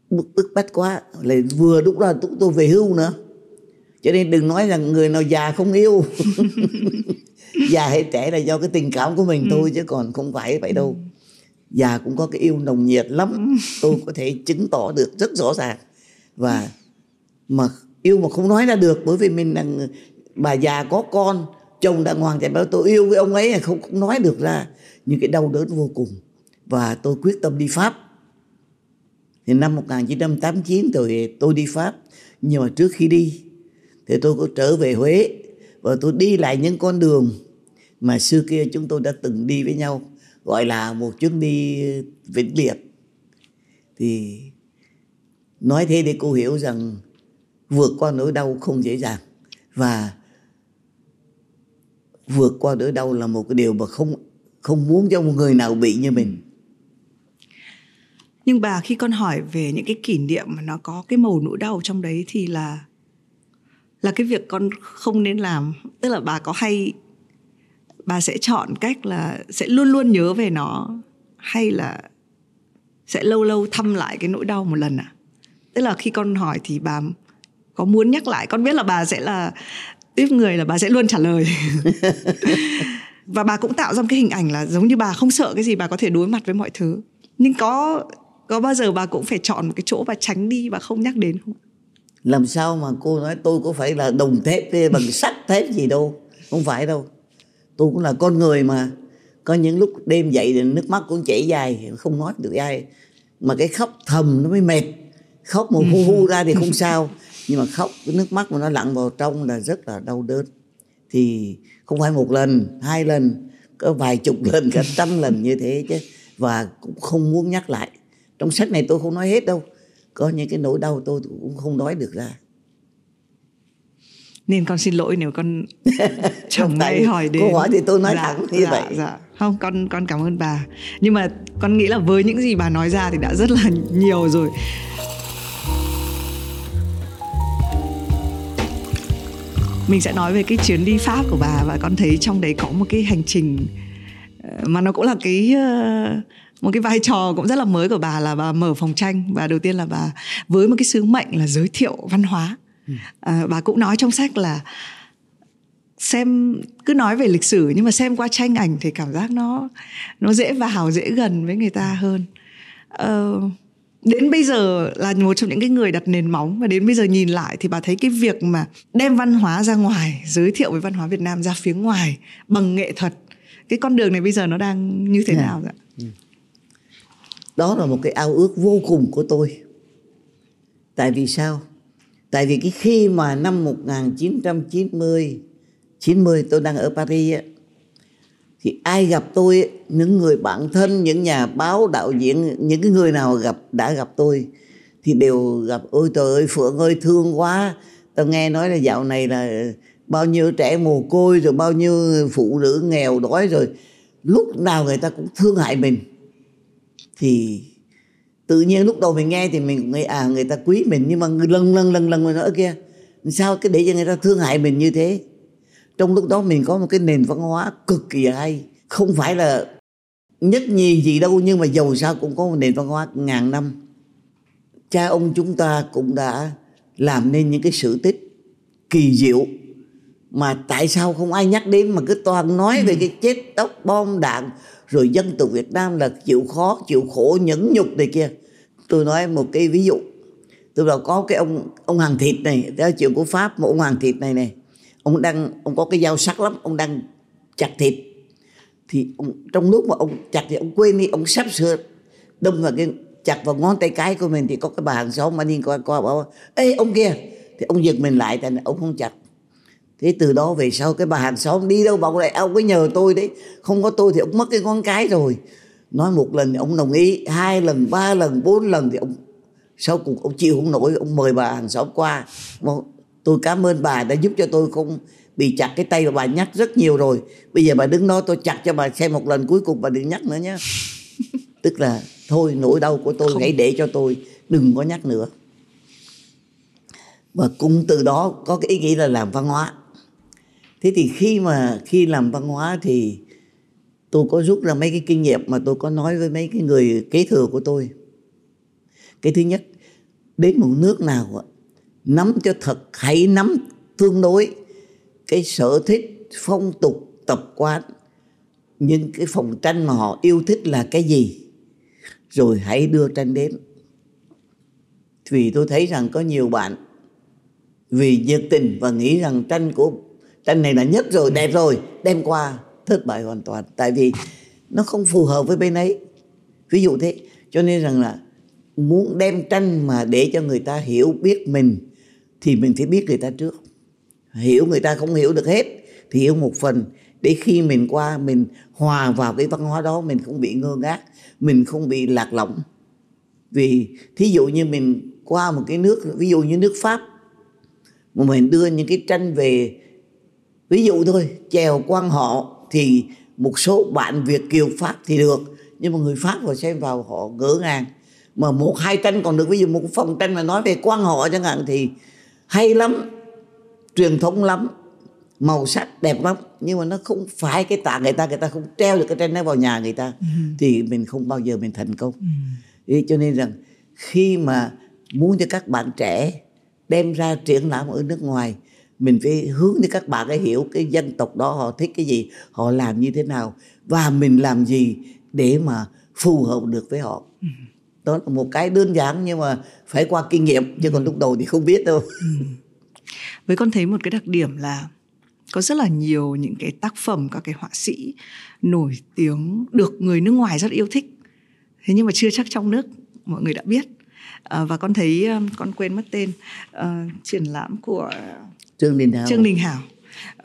B: bức bức bách quá. Lại vừa lúc đó tôi, tôi về hưu nữa. Cho nên đừng nói rằng người nào già không yêu. Già hay trẻ là do cái tình cảm của mình ừ. thôi chứ còn không phải vậy đâu. Già cũng có cái yêu nồng nhiệt lắm. Ừ. tôi có thể chứng tỏ được rất rõ ràng. Và mà yêu mà không nói ra được bởi vì mình là bà già có con chồng đàng hoàng thì bảo tôi yêu với ông ấy không, không nói được ra. Những cái đau đớn vô cùng và tôi quyết tâm đi Pháp. Thì năm 1989 tôi tôi đi Pháp. Nhưng mà trước khi đi, thì tôi có trở về Huế. Và tôi đi lại những con đường mà xưa kia chúng tôi đã từng đi với nhau, gọi là một chuyến đi vĩnh biệt. Thì nói thế để cô hiểu rằng vượt qua nỗi đau không dễ dàng. Và vượt qua nỗi đau là một cái điều mà không không muốn cho một người nào bị như mình
A: nhưng bà khi con hỏi về những cái kỷ niệm mà nó có cái màu nỗi đau trong đấy thì là là cái việc con không nên làm. Tức là bà có hay, bà sẽ chọn cách là sẽ luôn luôn nhớ về nó hay là sẽ lâu lâu thăm lại cái nỗi đau một lần à tức là khi con hỏi thì bà có muốn nhắc lại, con biết là bà sẽ là tiếp người là bà sẽ luôn trả lời. Và bà cũng tạo ra một cái hình ảnh là giống như bà không sợ cái gì, bà có thể đối mặt với mọi thứ. Nhưng có có bao giờ bà cũng phải chọn một cái chỗ và tránh đi và không nhắc đến không?
B: Làm sao mà cô nói tôi có phải là đồng thép hay bằng sắt thép gì đâu? Không phải đâu. Tôi cũng là con người mà. Có những lúc đêm dậy thì nước mắt cũng chảy dài không nói được ai. Mà cái khóc thầm nó mới mệt. Khóc mà hu hu ra thì không sao. Nhưng mà khóc cái nước mắt mà nó lặn vào trong là rất là đau đớn. Thì không phải một lần hai lần có vài chục lần cả trăm lần như thế chứ. Và cũng không muốn nhắc lại trong sách này tôi không nói hết đâu. Có những cái nỗi đau tôi cũng không nói được ra.
A: Nên con xin lỗi nếu con chẳng may hỏi đến.
B: câu hỏi thì tôi nói dạ, thẳng như
A: dạ,
B: vậy.
A: dạ. không con con cảm ơn bà. Nhưng mà con nghĩ là với những gì bà nói ra thì đã rất là nhiều rồi. Mình sẽ nói về cái chuyến đi pháp của bà và con thấy trong đấy có một cái hành trình ờ, mà nó cũng là cái uh, một cái vai trò cũng rất là mới của bà là bà mở phòng tranh và đầu tiên là bà với một cái sứ mệnh là giới thiệu văn hóa ừ. à, bà cũng nói trong sách là xem cứ nói về lịch sử nhưng mà xem qua tranh ảnh thì cảm giác nó nó dễ vào dễ gần với người ta hơn ờ, đến bây giờ là một trong những cái người đặt nền móng và đến bây giờ nhìn lại thì bà thấy cái việc mà đem văn hóa ra ngoài giới thiệu về văn hóa Việt Nam ra phía ngoài bằng nghệ thuật cái con đường này bây giờ nó đang như thế yeah. Dạ. nào vậy?
B: Đó là một cái ao ước vô cùng của tôi. Tại vì sao? Tại vì cái khi mà năm 1990 90 tôi đang ở Paris á, thì ai gặp tôi những người bạn thân những nhà báo đạo diễn những cái người nào gặp đã gặp tôi thì đều gặp ôi trời ơi phượng ơi thương quá. Tao nghe nói là dạo này là bao nhiêu trẻ mồ côi rồi bao nhiêu phụ nữ nghèo đói rồi lúc nào người ta cũng thương hại mình thì tự nhiên lúc đầu mình nghe thì mình nghĩ à người ta quý mình nhưng mà lần lần lần lần mình nói kia. Sao cái để cho người ta thương hại mình như thế? Trong lúc đó mình có một cái nền văn hóa cực kỳ hay. Không phải là nhất nhì gì đâu nhưng mà dầu sao cũng có một nền văn hóa ngàn năm. Cha ông chúng ta cũng đã làm nên những cái sự tích kỳ diệu mà tại sao không ai nhắc đến mà cứ toàn nói về cái chết tóc bom đạn rồi dân tộc Việt Nam là chịu khó chịu khổ nhẫn nhục này kia. Tôi nói một cái ví dụ. Tôi bảo có cái ông ông hàng thịt này theo chuyện của Pháp một ông hàng thịt này này ông đang ông có cái dao sắc lắm ông đang chặt thịt. Thì ông, trong lúc mà ông chặt thì ông quên đi ông sắp sửa đâm vào cái chặt vào ngón tay cái của mình thì có cái bà hàng xóm mà đi qua qua bảo ê ông kia. Thì ông giật mình lại tại ông không chặt thế từ đó về sau cái bà hàng xóm đi đâu bảo lại ông có nhờ tôi đấy không có tôi thì ông mất cái ngón cái rồi. Nói một lần thì ông đồng ý hai lần ba lần bốn lần thì ông sau cùng ông chịu không nổi ông mời bà hàng xóm qua. Tôi cảm ơn bà đã giúp cho tôi không bị chặt cái tay và bà nhắc rất nhiều rồi. Bây giờ bà đứng đó tôi chặt cho bà xem một lần cuối cùng bà đừng nhắc nữa nhé tức là thôi nỗi đau của tôi không. hãy để cho tôi đừng có nhắc nữa. Và cũng từ đó có cái ý nghĩ là làm văn hóa thế thì khi mà, khi làm văn hóa thì tôi có rút ra mấy cái kinh nghiệm mà tôi có nói với mấy cái người kế thừa của tôi. Cái thứ nhất, đến một nước nào nắm cho thật, hãy nắm tương đối cái sở thích, phong tục, tập quán nhưng cái phòng tranh mà họ yêu thích là cái gì, rồi hãy đưa tranh đến. Vì tôi thấy rằng có nhiều bạn vì nhiệt tình và nghĩ rằng tranh của tranh này là nhất rồi, đẹp rồi. Đem qua, thất bại hoàn toàn. Tại vì nó không phù hợp với bên ấy. Ví dụ thế, cho nên rằng là muốn đem tranh mà để cho người ta hiểu biết mình, thì mình phải biết người ta trước. Hiểu người ta không hiểu được hết, thì hiểu một phần. Để khi mình qua, mình hòa vào cái văn hóa đó, mình không bị ngơ ngác, mình không bị lạc lõng. Vì thí dụ như mình qua một cái nước, ví dụ như nước pháp, mà mình đưa những cái tranh về ví dụ thôi chèo quan họ thì một số bạn việt kiều pháp thì được nhưng mà người pháp vào xem vào họ ngỡ ngàng mà một hai tranh còn được ví dụ một phòng tranh mà nói về quan họ chẳng hạn thì hay lắm truyền thống lắm màu sắc đẹp lắm nhưng mà nó không phải cái tạ người ta người ta không treo được cái tranh đó vào nhà người ta ừ. thì mình không bao giờ mình thành công ừ. cho nên rằng khi mà muốn cho các bạn trẻ đem ra triển lãm ở nước ngoài mình phải hướng cho các bạn ấy hiểu cái dân tộc đó họ thích cái gì họ làm như thế nào và mình làm gì để mà phù hợp được với họ ừ. đó là một cái đơn giản nhưng mà phải qua kinh nghiệm chứ còn lúc đầu thì không biết đâu ừ.
A: với con thấy một cái đặc điểm là có rất là nhiều những cái tác phẩm các cái họa sĩ nổi tiếng được người nước ngoài rất yêu thích thế nhưng mà chưa chắc trong nước mọi người đã biết à, và con thấy con quên mất tên uh, triển lãm của
B: trương đình hảo
A: trương đình hảo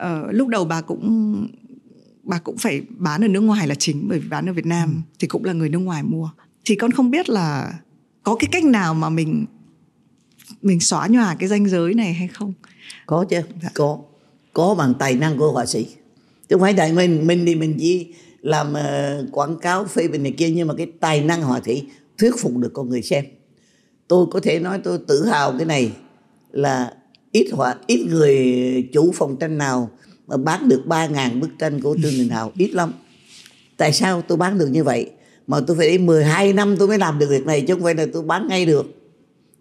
A: uh, lúc đầu bà cũng bà cũng phải bán ở nước ngoài là chính bởi vì bán ở việt nam ừ. thì cũng là người nước ngoài mua. Thì con không biết là có cái cách nào mà mình mình xóa nhòa cái danh giới này hay không?
B: Có chứ dạ. có. Có bằng tài năng của họa sĩ. Chứ không phải tại mình mình thì mình chỉ làm uh, quảng cáo phê bình này kia nhưng mà cái tài năng họa sĩ thuyết phục được con người xem. Tôi có thể nói tôi tự hào cái này là ít họa, ít người chủ phòng tranh nào mà bán được ba ngàn bức tranh của Trương Đình Hào, ít lắm. Tại sao tôi bán được như vậy? Mà tôi phải đến 12 năm tôi mới làm được việc này, chứ không phải là tôi bán ngay được.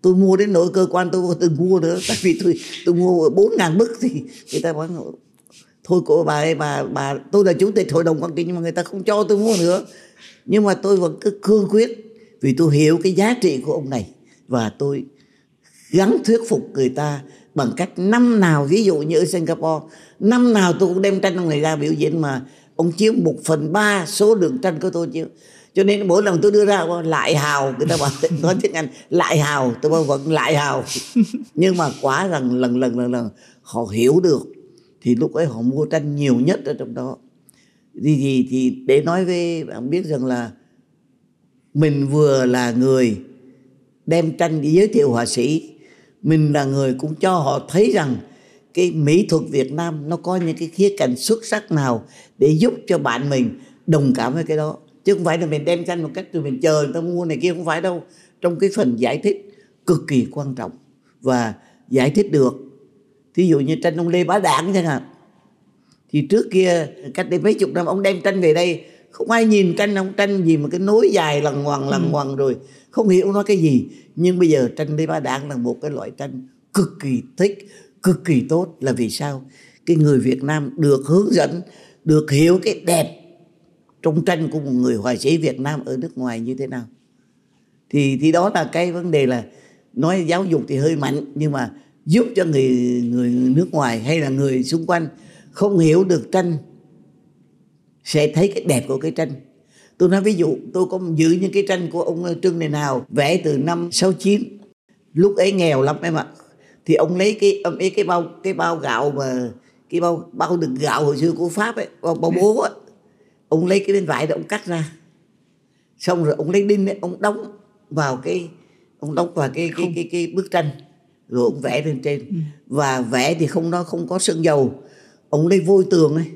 B: Tôi mua đến nỗi cơ quan tôi không từng mua nữa, tại vì tôi tôi mua bốn ngàn bức thì người ta bán thôi cô, bà ơi, bà bà, tôi là chủ tịch hội đồng quản trị nhưng mà người ta không cho tôi mua nữa. Nhưng mà tôi vẫn cứ cương quyết vì tôi hiểu cái giá trị của ông này. Và tôi gắn thuyết phục người ta bằng cách năm nào ví dụ như ở Singapore năm nào tôi cũng đem tranh ông này ra biểu diễn mà ông chiếu một phần ba số lượng tranh của tôi chiếu cho nên mỗi lần tôi đưa ra lại hào. Người ta bảo nói tiếng anh lại hào. Tôi bảo vẫn lại hào. Nhưng mà quá rằng lần lần lần lần họ hiểu được thì lúc ấy họ mua tranh nhiều nhất ở trong đó. Thì thì, thì để nói với bạn biết rằng là mình vừa là người đem tranh đi giới thiệu họa sĩ mình là người cũng cho họ thấy rằng cái mỹ thuật Việt Nam nó có những cái khía cạnh xuất sắc nào để giúp cho bạn mình đồng cảm với cái đó. Chứ không phải là mình đem tranh một cách rồi mình chờ người ta mua này kia không phải đâu. Trong cái phần giải thích cực kỳ quan trọng và giải thích được. Thí dụ như tranh ông Lê Bá Đảng chẳng hạn. Thì trước kia cách đây mấy chục năm ông đem tranh về đây. Không ai nhìn tranh ông tranh gì mà cái nối dài lằng ngoằng lằng ngoằng rồi không hiểu nó cái gì, nhưng bây giờ tranh đi Ba Đảng là một cái loại tranh cực kỳ thích, cực kỳ tốt. Là vì sao? Cái người Việt Nam được hướng dẫn, được hiểu cái đẹp trong tranh của một người họa sĩ Việt Nam ở nước ngoài như thế nào. Thì thì đó là cái vấn đề là nói giáo dục thì hơi mạnh, nhưng mà giúp cho người người nước ngoài hay là người xung quanh không hiểu được tranh sẽ thấy cái đẹp của cái tranh tôi nói ví dụ tôi có giữ những cái tranh của ông Trương Này Nào vẽ từ năm 69 lúc ấy nghèo lắm em ạ. Thì ông lấy cái ông ấy cái bao cái bao gạo mà cái bao bao đựng gạo hồi xưa của Pháp ấy bao, bao bố ấy ông lấy cái bên vải đó ông cắt ra. Xong rồi ông lấy đinh ấy, ông đóng vào cái ông đóng vào cái cái cái, cái bức tranh rồi ông vẽ lên trên. Ừ. và vẽ thì không nó không có sơn dầu. Ông lấy vôi tường ấy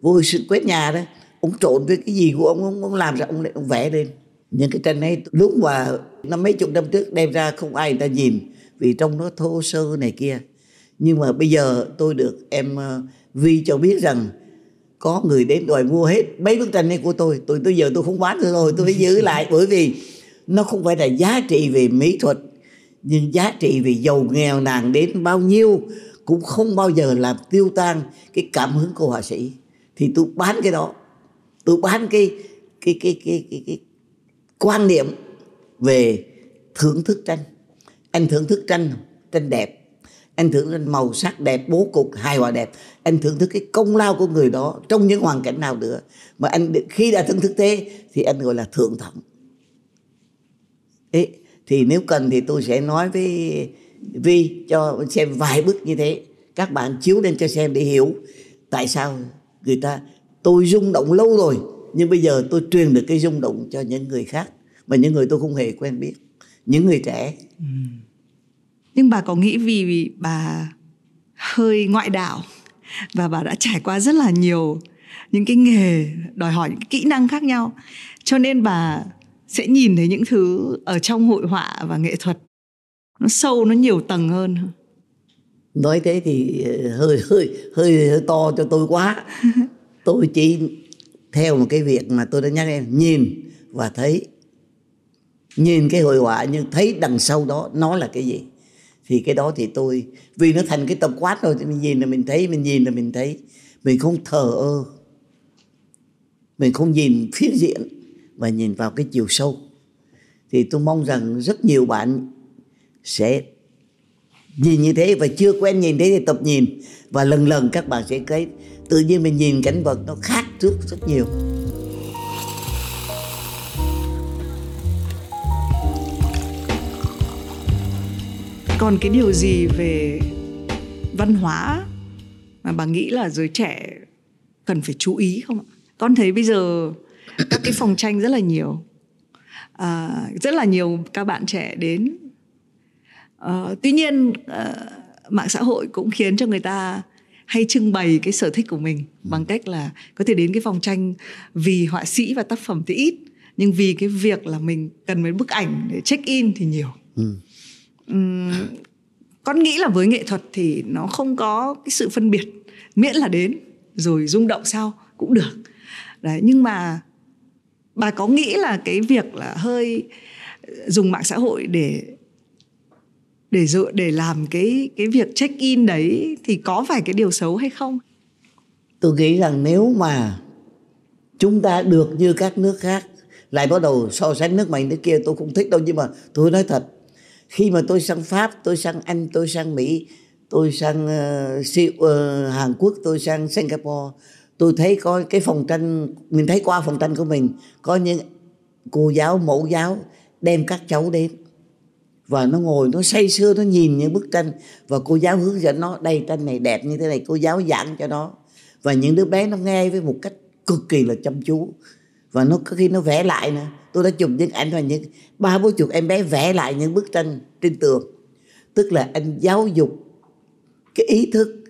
B: vôi sự quét nhà đó ông trộn với cái gì của ông ông, ông làm ra ông ông vẽ lên. Những cái tranh ấy lúc mà năm mấy chục năm trước đem ra không ai người ta nhìn vì trong nó thô sơ này kia. Nhưng mà bây giờ tôi được em ờ, Vi cho biết rằng có người đến đòi mua hết mấy bức tranh này của tôi. Tôi tới giờ tôi không bán nữa rồi tôi phải giữ lại bởi vì nó không phải là giá trị về mỹ thuật nhưng giá trị về giàu nghèo nàn đến bao nhiêu cũng không bao giờ làm tiêu tan cái cảm hứng của họa sĩ. Thì tôi bán cái đó tôi bán cái cái cái cái cái, cái quan niệm về thưởng thức tranh. Anh thưởng thức tranh tranh đẹp. Anh thưởng thức màu sắc đẹp bố cục hài hòa đẹp. Anh thưởng thức cái công lao của người đó trong những hoàn cảnh nào nữa. Mà anh khi đã thưởng thức thế thì anh gọi là thượng thẩm. Ê, thì nếu cần thì tôi sẽ nói với Vi cho xem vài bức như thế. Các bạn chiếu lên cho xem để hiểu tại sao người ta tôi rung động lâu rồi nhưng bây giờ tôi truyền được cái rung động cho những người khác mà những người tôi không hề quen biết những người trẻ. Ừ.
A: nhưng bà có nghĩ vì bà hơi ngoại đạo và bà đã trải qua rất là nhiều những cái nghề đòi hỏi những kỹ năng khác nhau cho nên bà sẽ nhìn thấy những thứ ở trong hội họa và nghệ thuật nó sâu nó nhiều tầng hơn
B: nói thế thì ờ, hơi hơi hơi, hơi to cho tôi quá tôi chỉ theo một cái việc mà tôi đã nhắc em, nhìn và thấy. Nhìn cái hội họa nhưng thấy đằng sau đó nó là cái gì. Thì cái đó thì tôi, vì nó thành cái tập quát rồi thì mình nhìn là mình thấy, mình nhìn là mình thấy. Mình không thờ ơ. Mình không nhìn phía diện và nhìn vào cái chiều sâu. Thì tôi mong rằng rất nhiều bạn sẽ nhìn như thế và chưa quen nhìn thế thì tập nhìn. Và lần lần các bạn sẽ thấy tự nhiên mình nhìn cảnh vật nó khác trước rất nhiều.
A: Còn cái điều gì về văn hóa mà bà nghĩ là giới trẻ cần phải chú ý không ạ? Con thấy bây giờ các cái phòng tranh rất là nhiều. À, rất là nhiều các bạn trẻ đến. À, tuy nhiên à, mạng xã hội cũng khiến cho người ta hay trưng bày cái sở thích của mình bằng cách là có thể đến cái phòng tranh vì họa sĩ và tác phẩm thì ít nhưng vì cái việc là mình cần mấy bức ảnh để check in thì nhiều. Ừ. uhm, con nghĩ là với nghệ thuật thì nó không có cái sự phân biệt miễn là đến rồi rung động sau cũng được. Đấy nhưng mà bà có nghĩ là cái việc là hơi dùng mạng xã hội để để dựa để làm cái cái việc check in đấy thì có phải cái điều xấu hay không?
B: Tôi nghĩ rằng nếu mà chúng ta được như các nước khác lại bắt đầu so sánh nước này nước kia tôi không thích đâu. Nhưng mà tôi nói thật khi mà tôi sang pháp tôi sang anh tôi sang mỹ tôi sang uh, uh, hàn quốc tôi sang singapore tôi thấy có cái phòng tranh mình thấy qua phòng tranh của mình có những cô giáo mẫu giáo đem các cháu đến và nó ngồi nó say sưa nó nhìn những bức tranh. Và cô giáo hướng dẫn nó đây tranh này đẹp như thế này cô giáo giảng cho nó. Và những đứa bé nó nghe với một cách cực kỳ là chăm chú. Và nó có khi nó vẽ lại nữa. Tôi đã chụp những ảnh và những ba bốn chục em bé vẽ lại những bức tranh trên tường. Tức là anh giáo dục cái ý thức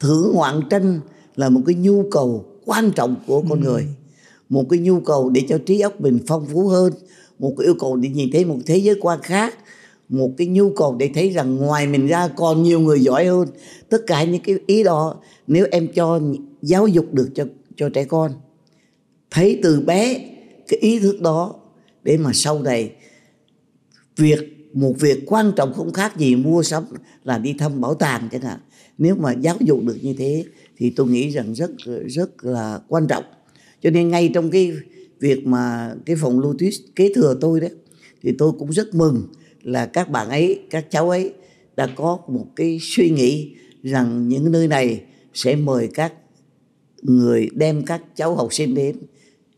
B: thưởng ngoạn tranh là một cái nhu cầu quan trọng của con người. Một cái nhu cầu để cho trí óc mình phong phú hơn một cái yêu cầu để nhìn thấy một thế giới quan khác, một cái nhu cầu để thấy rằng ngoài mình ra còn nhiều người giỏi hơn. Tất cả những cái ý đó nếu em cho giáo dục được cho cho trẻ con. Thấy từ bé cái ý thức đó để mà sau này việc, một việc quan trọng không khác gì mua sắm là đi thăm bảo tàng chẳng hạn. Nếu mà giáo dục được như thế thì tôi nghĩ rằng rất rất là quan trọng. Cho nên ngay trong cái việc mà cái phòng Lotus kế thừa tôi đấy, thì tôi cũng rất mừng là các bạn ấy, các cháu ấy đã có một cái suy nghĩ rằng những nơi này sẽ mời các người đem các cháu học sinh đến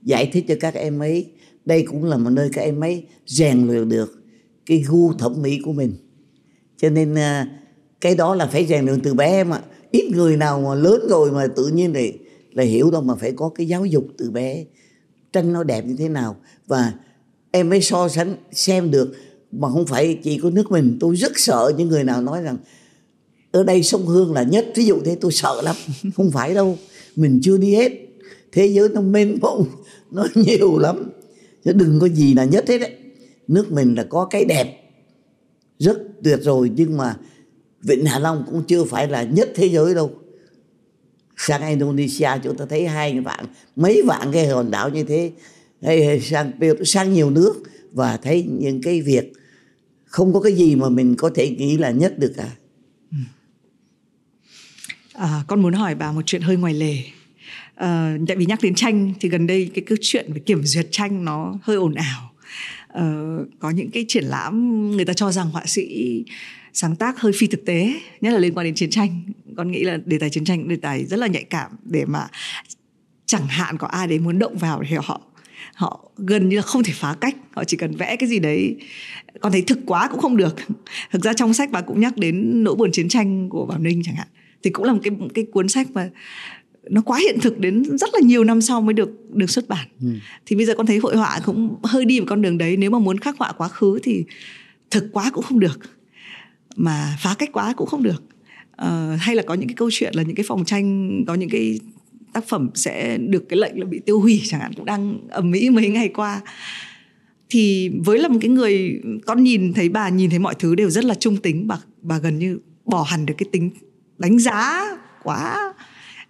B: giải thích cho các em ấy. Đây cũng là một nơi các em ấy rèn luyện được cái gu thẩm mỹ của mình. Cho nên à, cái đó là phải rèn luyện từ bé mà ít người nào mà lớn rồi mà tự nhiên thì là hiểu đâu mà phải có cái giáo dục từ bé tranh nó đẹp như thế nào. Và em mới so sánh xem được mà không phải chỉ có nước mình. Tôi rất sợ những người nào nói rằng ở đây sông hương là nhất. Ví dụ thế tôi sợ lắm. Không phải đâu mình chưa đi hết. Thế giới nó mênh mông nó nhiều lắm. Chứ đừng có gì là nhất hết đấy. Nước mình là có cái đẹp rất tuyệt rồi. Nhưng mà Vịnh Hạ Long cũng chưa phải là nhất thế giới đâu sang Indonesia chúng ta thấy hai vạn mấy vạn cái hòn đảo như thế. Hay sang sang nhiều nước và thấy những cái việc không có cái gì mà mình có thể nghĩ là nhất được cả.
A: À, con muốn hỏi bà một chuyện hơi ngoài lề. À, tại vì nhắc đến tranh thì gần đây cái câu chuyện về kiểm duyệt tranh nó hơi ồn ào. À, có những cái triển lãm người ta cho rằng họa sĩ sáng tác hơi phi thực tế nhất là liên quan đến chiến tranh. Con nghĩ là đề tài chiến tranh đề tài rất là nhạy cảm để mà chẳng hạn có ai đấy muốn động vào thì họ họ gần như là không thể phá cách. Họ chỉ cần vẽ cái gì đấy con thấy thực quá cũng không được. Thực ra trong sách bà cũng nhắc đến nỗi buồn chiến tranh của bảo ninh chẳng hạn. Thì cũng là một cái một cái cuốn sách mà nó quá hiện thực đến rất là nhiều năm sau mới được được xuất bản. Ừ. thì bây giờ con thấy hội họa cũng hơi đi vào con đường đấy. Nếu mà muốn khắc họa quá khứ thì thực quá cũng không được mà phá cách quá cũng không được. Uh, hay là có những cái câu chuyện là những cái phòng tranh có những cái tác phẩm sẽ được cái lệnh là bị tiêu hủy chẳng hạn cũng đang ầm ĩ mấy ngày qua. Thì với là một cái người con nhìn thấy bà nhìn thấy mọi thứ đều rất là trung tính bà bà gần như bỏ hẳn được cái tính đánh giá quá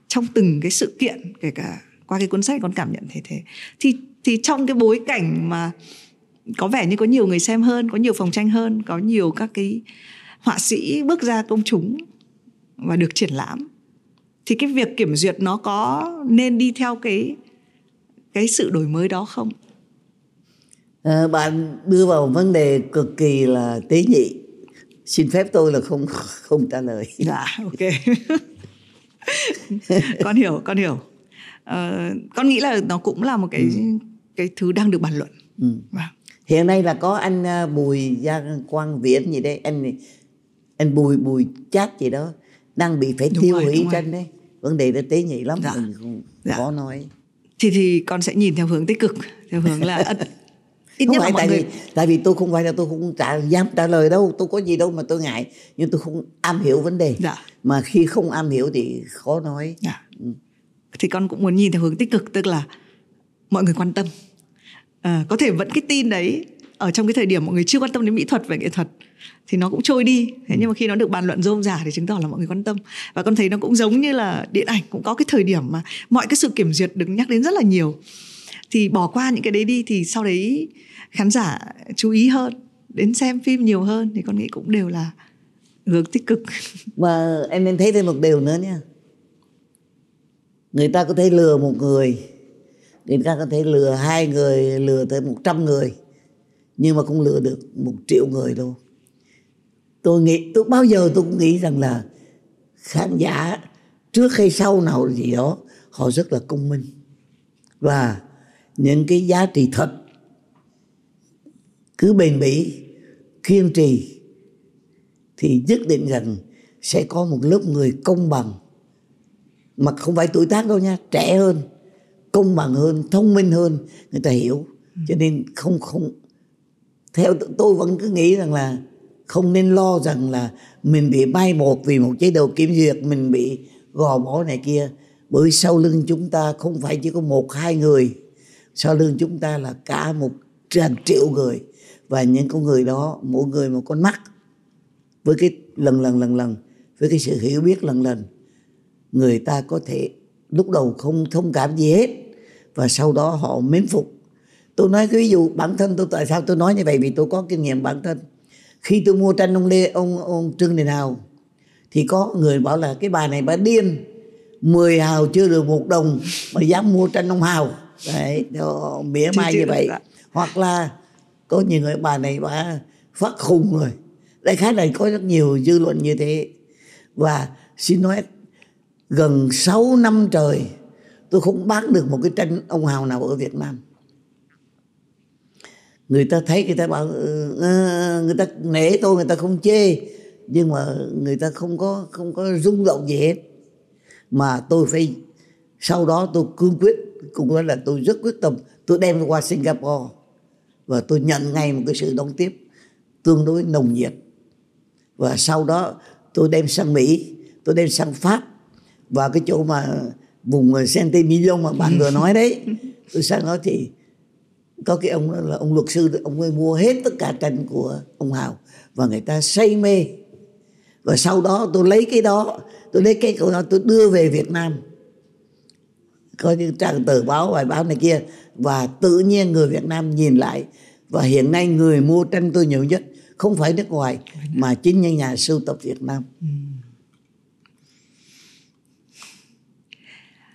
A: trong từng cái sự kiện kể cả qua cái cuốn sách con cảm nhận thế thế. Thì thì trong cái bối cảnh mà có vẻ như có nhiều người xem hơn có nhiều phòng tranh hơn có nhiều các cái họa sĩ bước ra công chúng và được triển lãm thì cái việc kiểm duyệt nó có nên đi theo cái cái sự đổi mới đó không?
B: À, bạn đưa vào vấn đề cực kỳ là tế nhị. Xin phép tôi là không không trả lời.
A: Dạ ok. Con hiểu con hiểu. Uh, con nghĩ là nó cũng là một cái ừ. cái thứ đang được bàn luận. Ừ.
B: Vâng. hiện nay là có anh à, bùi gia quang viễn gì đấy. Anh anh bùi bùi chát gì đó đang bị phải đúng tiêu hủy tranh đấy vấn đề đó tế nhị lắm dạ. mình không dạ. khó nói
A: thì thì con sẽ nhìn theo hướng tích cực theo hướng là
B: ít không nhất phải là mọi tại người... vì tại vì tôi không phải là tôi không trả dám trả lời đâu tôi có gì đâu mà tôi ngại nhưng tôi không am hiểu vấn đề dạ. mà khi không am hiểu thì khó nói dạ.
A: ừ. thì con cũng muốn nhìn theo hướng tích cực tức là mọi người quan tâm à, có thể vẫn cái tin đấy ở trong cái thời điểm mọi người chưa quan tâm đến mỹ thuật và nghệ thuật thì nó cũng trôi đi. Thế nhưng mà khi nó được bàn luận rôm rả thì chứng tỏ là mọi người quan tâm. Và con thấy nó cũng giống như là điện ảnh cũng có cái thời điểm mà mọi cái sự kiểm duyệt được nhắc đến rất là nhiều. Thì bỏ qua những cái đấy đi thì sau đấy khán giả chú ý hơn đến xem phim nhiều hơn thì con nghĩ cũng đều là hướng tích cực.
B: Và em nên thấy thêm một điều nữa nha. Người ta có thể lừa một người người ta có thể lừa hai người lừa tới một trăm người nhưng mà không lừa được một triệu người đâu tôi nghĩ tôi bao giờ tôi cũng nghĩ rằng là khán giả trước hay sau nào gì đó họ rất là công minh. Và những cái giá trị thật cứ bền bỉ kiên trì thì nhất định rằng sẽ có một lớp người công bằng. Mà không phải tuổi tác đâu nha trẻ hơn công bằng hơn thông minh hơn người ta hiểu. Cho nên không không theo tôi vẫn cứ nghĩ rằng là không nên lo rằng là mình bị mai một vì một chế độ kiểm duyệt, mình bị gò bó này kia. Bởi sau lưng chúng ta không phải chỉ có một, hai người. Sau lưng chúng ta là cả một hàng triệu người. Và những con người đó, mỗi người một con mắt. Với cái lần lần lần lần, với cái sự hiểu biết lần lần, người ta có thể lúc đầu không thông cảm gì hết. Và sau đó họ mến phục. Tôi nói cái ví dụ bản thân tôi, tại sao tôi nói như vậy? Vì tôi có kinh nghiệm bản thân khi tôi mua tranh ông lê ông ông trương đình hào thì có người bảo là cái bà này bà điên 10 hào chưa được một đồng mà dám mua tranh ông hào. Đấy đó, mỉa mai như vậy. hoặc là có nhiều người bà này bà phát khùng rồi. Đại khái này có rất nhiều dư luận như thế. Và xin nói gần 6 năm trời tôi không bán được một cái tranh ông hào nào ở Việt Nam người ta thấy người ta bảo uh, người ta nể tôi người ta không chê. Nhưng mà người ta không có không có rung động gì hết. Mà tôi phải sau đó tôi cương quyết cũng nói là tôi rất quyết tâm tôi đem qua Singapore. Và tôi nhận ngay một cái sự đón tiếp tương đối nồng nhiệt. Và sau đó tôi đem sang Mỹ tôi đem sang Pháp. Và cái chỗ mà vùng Saint Emilion mà bạn vừa nói đấy tôi sang đó thì có cái ông là ông luật sư ông ấy mua hết tất cả tranh của ông Hào và người ta say mê. Và sau đó tôi lấy cái đó tôi lấy cái của đó tôi đưa về Việt Nam. Có những trang tờ báo bài báo này kia. Và tự nhiên người Việt Nam nhìn lại. Và hiện nay người mua tranh tôi nhiều nhất không phải nước ngoài mà chính những nhà sưu tập Việt Nam. Ừ.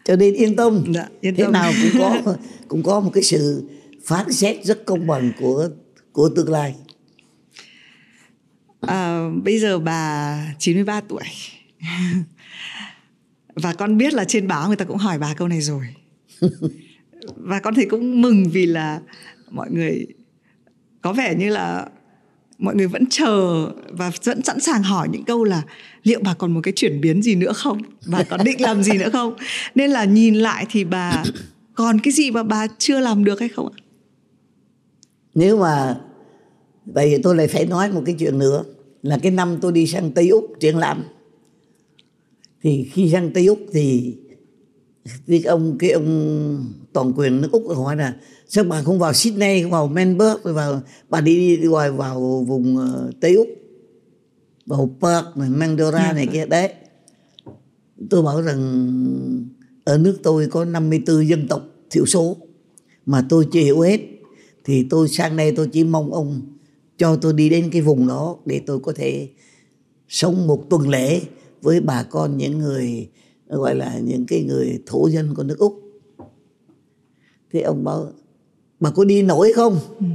B: cho nên yên tâm. Dạ, yên thế tâm. nào cũng có cũng có một cái sự phán xét rất công bằng của của tương lai.
A: À, bây giờ bà 93 tuổi. Và con biết là trên báo người ta cũng hỏi bà câu này rồi. Và con thấy cũng mừng vì là mọi người có vẻ như là mọi người vẫn chờ và vẫn sẵn sàng hỏi những câu là liệu bà còn một cái chuyển biến gì nữa không? Bà còn định làm gì nữa không? Nên là nhìn lại thì bà còn cái gì mà bà chưa làm được hay không ạ
B: nếu mà vậy thì tôi lại phải nói một cái chuyện nữa là cái năm tôi đi sang tây úc triển lãm. Thì khi sang tây úc thì cái ông cái ông toàn quyền nước úc hỏi là sao bà không vào sydney không vào melbourne vào bà đi đi vào, vào vùng uh, tây úc vào perth này mandora này kia. Đấy. Tôi bảo rằng ở nước tôi có 54 dân tộc thiểu số mà tôi chưa hiểu hết thì tôi sang đây tôi chỉ mong ông cho tôi đi đến cái vùng đó để tôi có thể sống một tuần lễ với bà con những người gọi là những cái người thổ dân của nước úc thế ông bảo bà có đi nổi không ừ.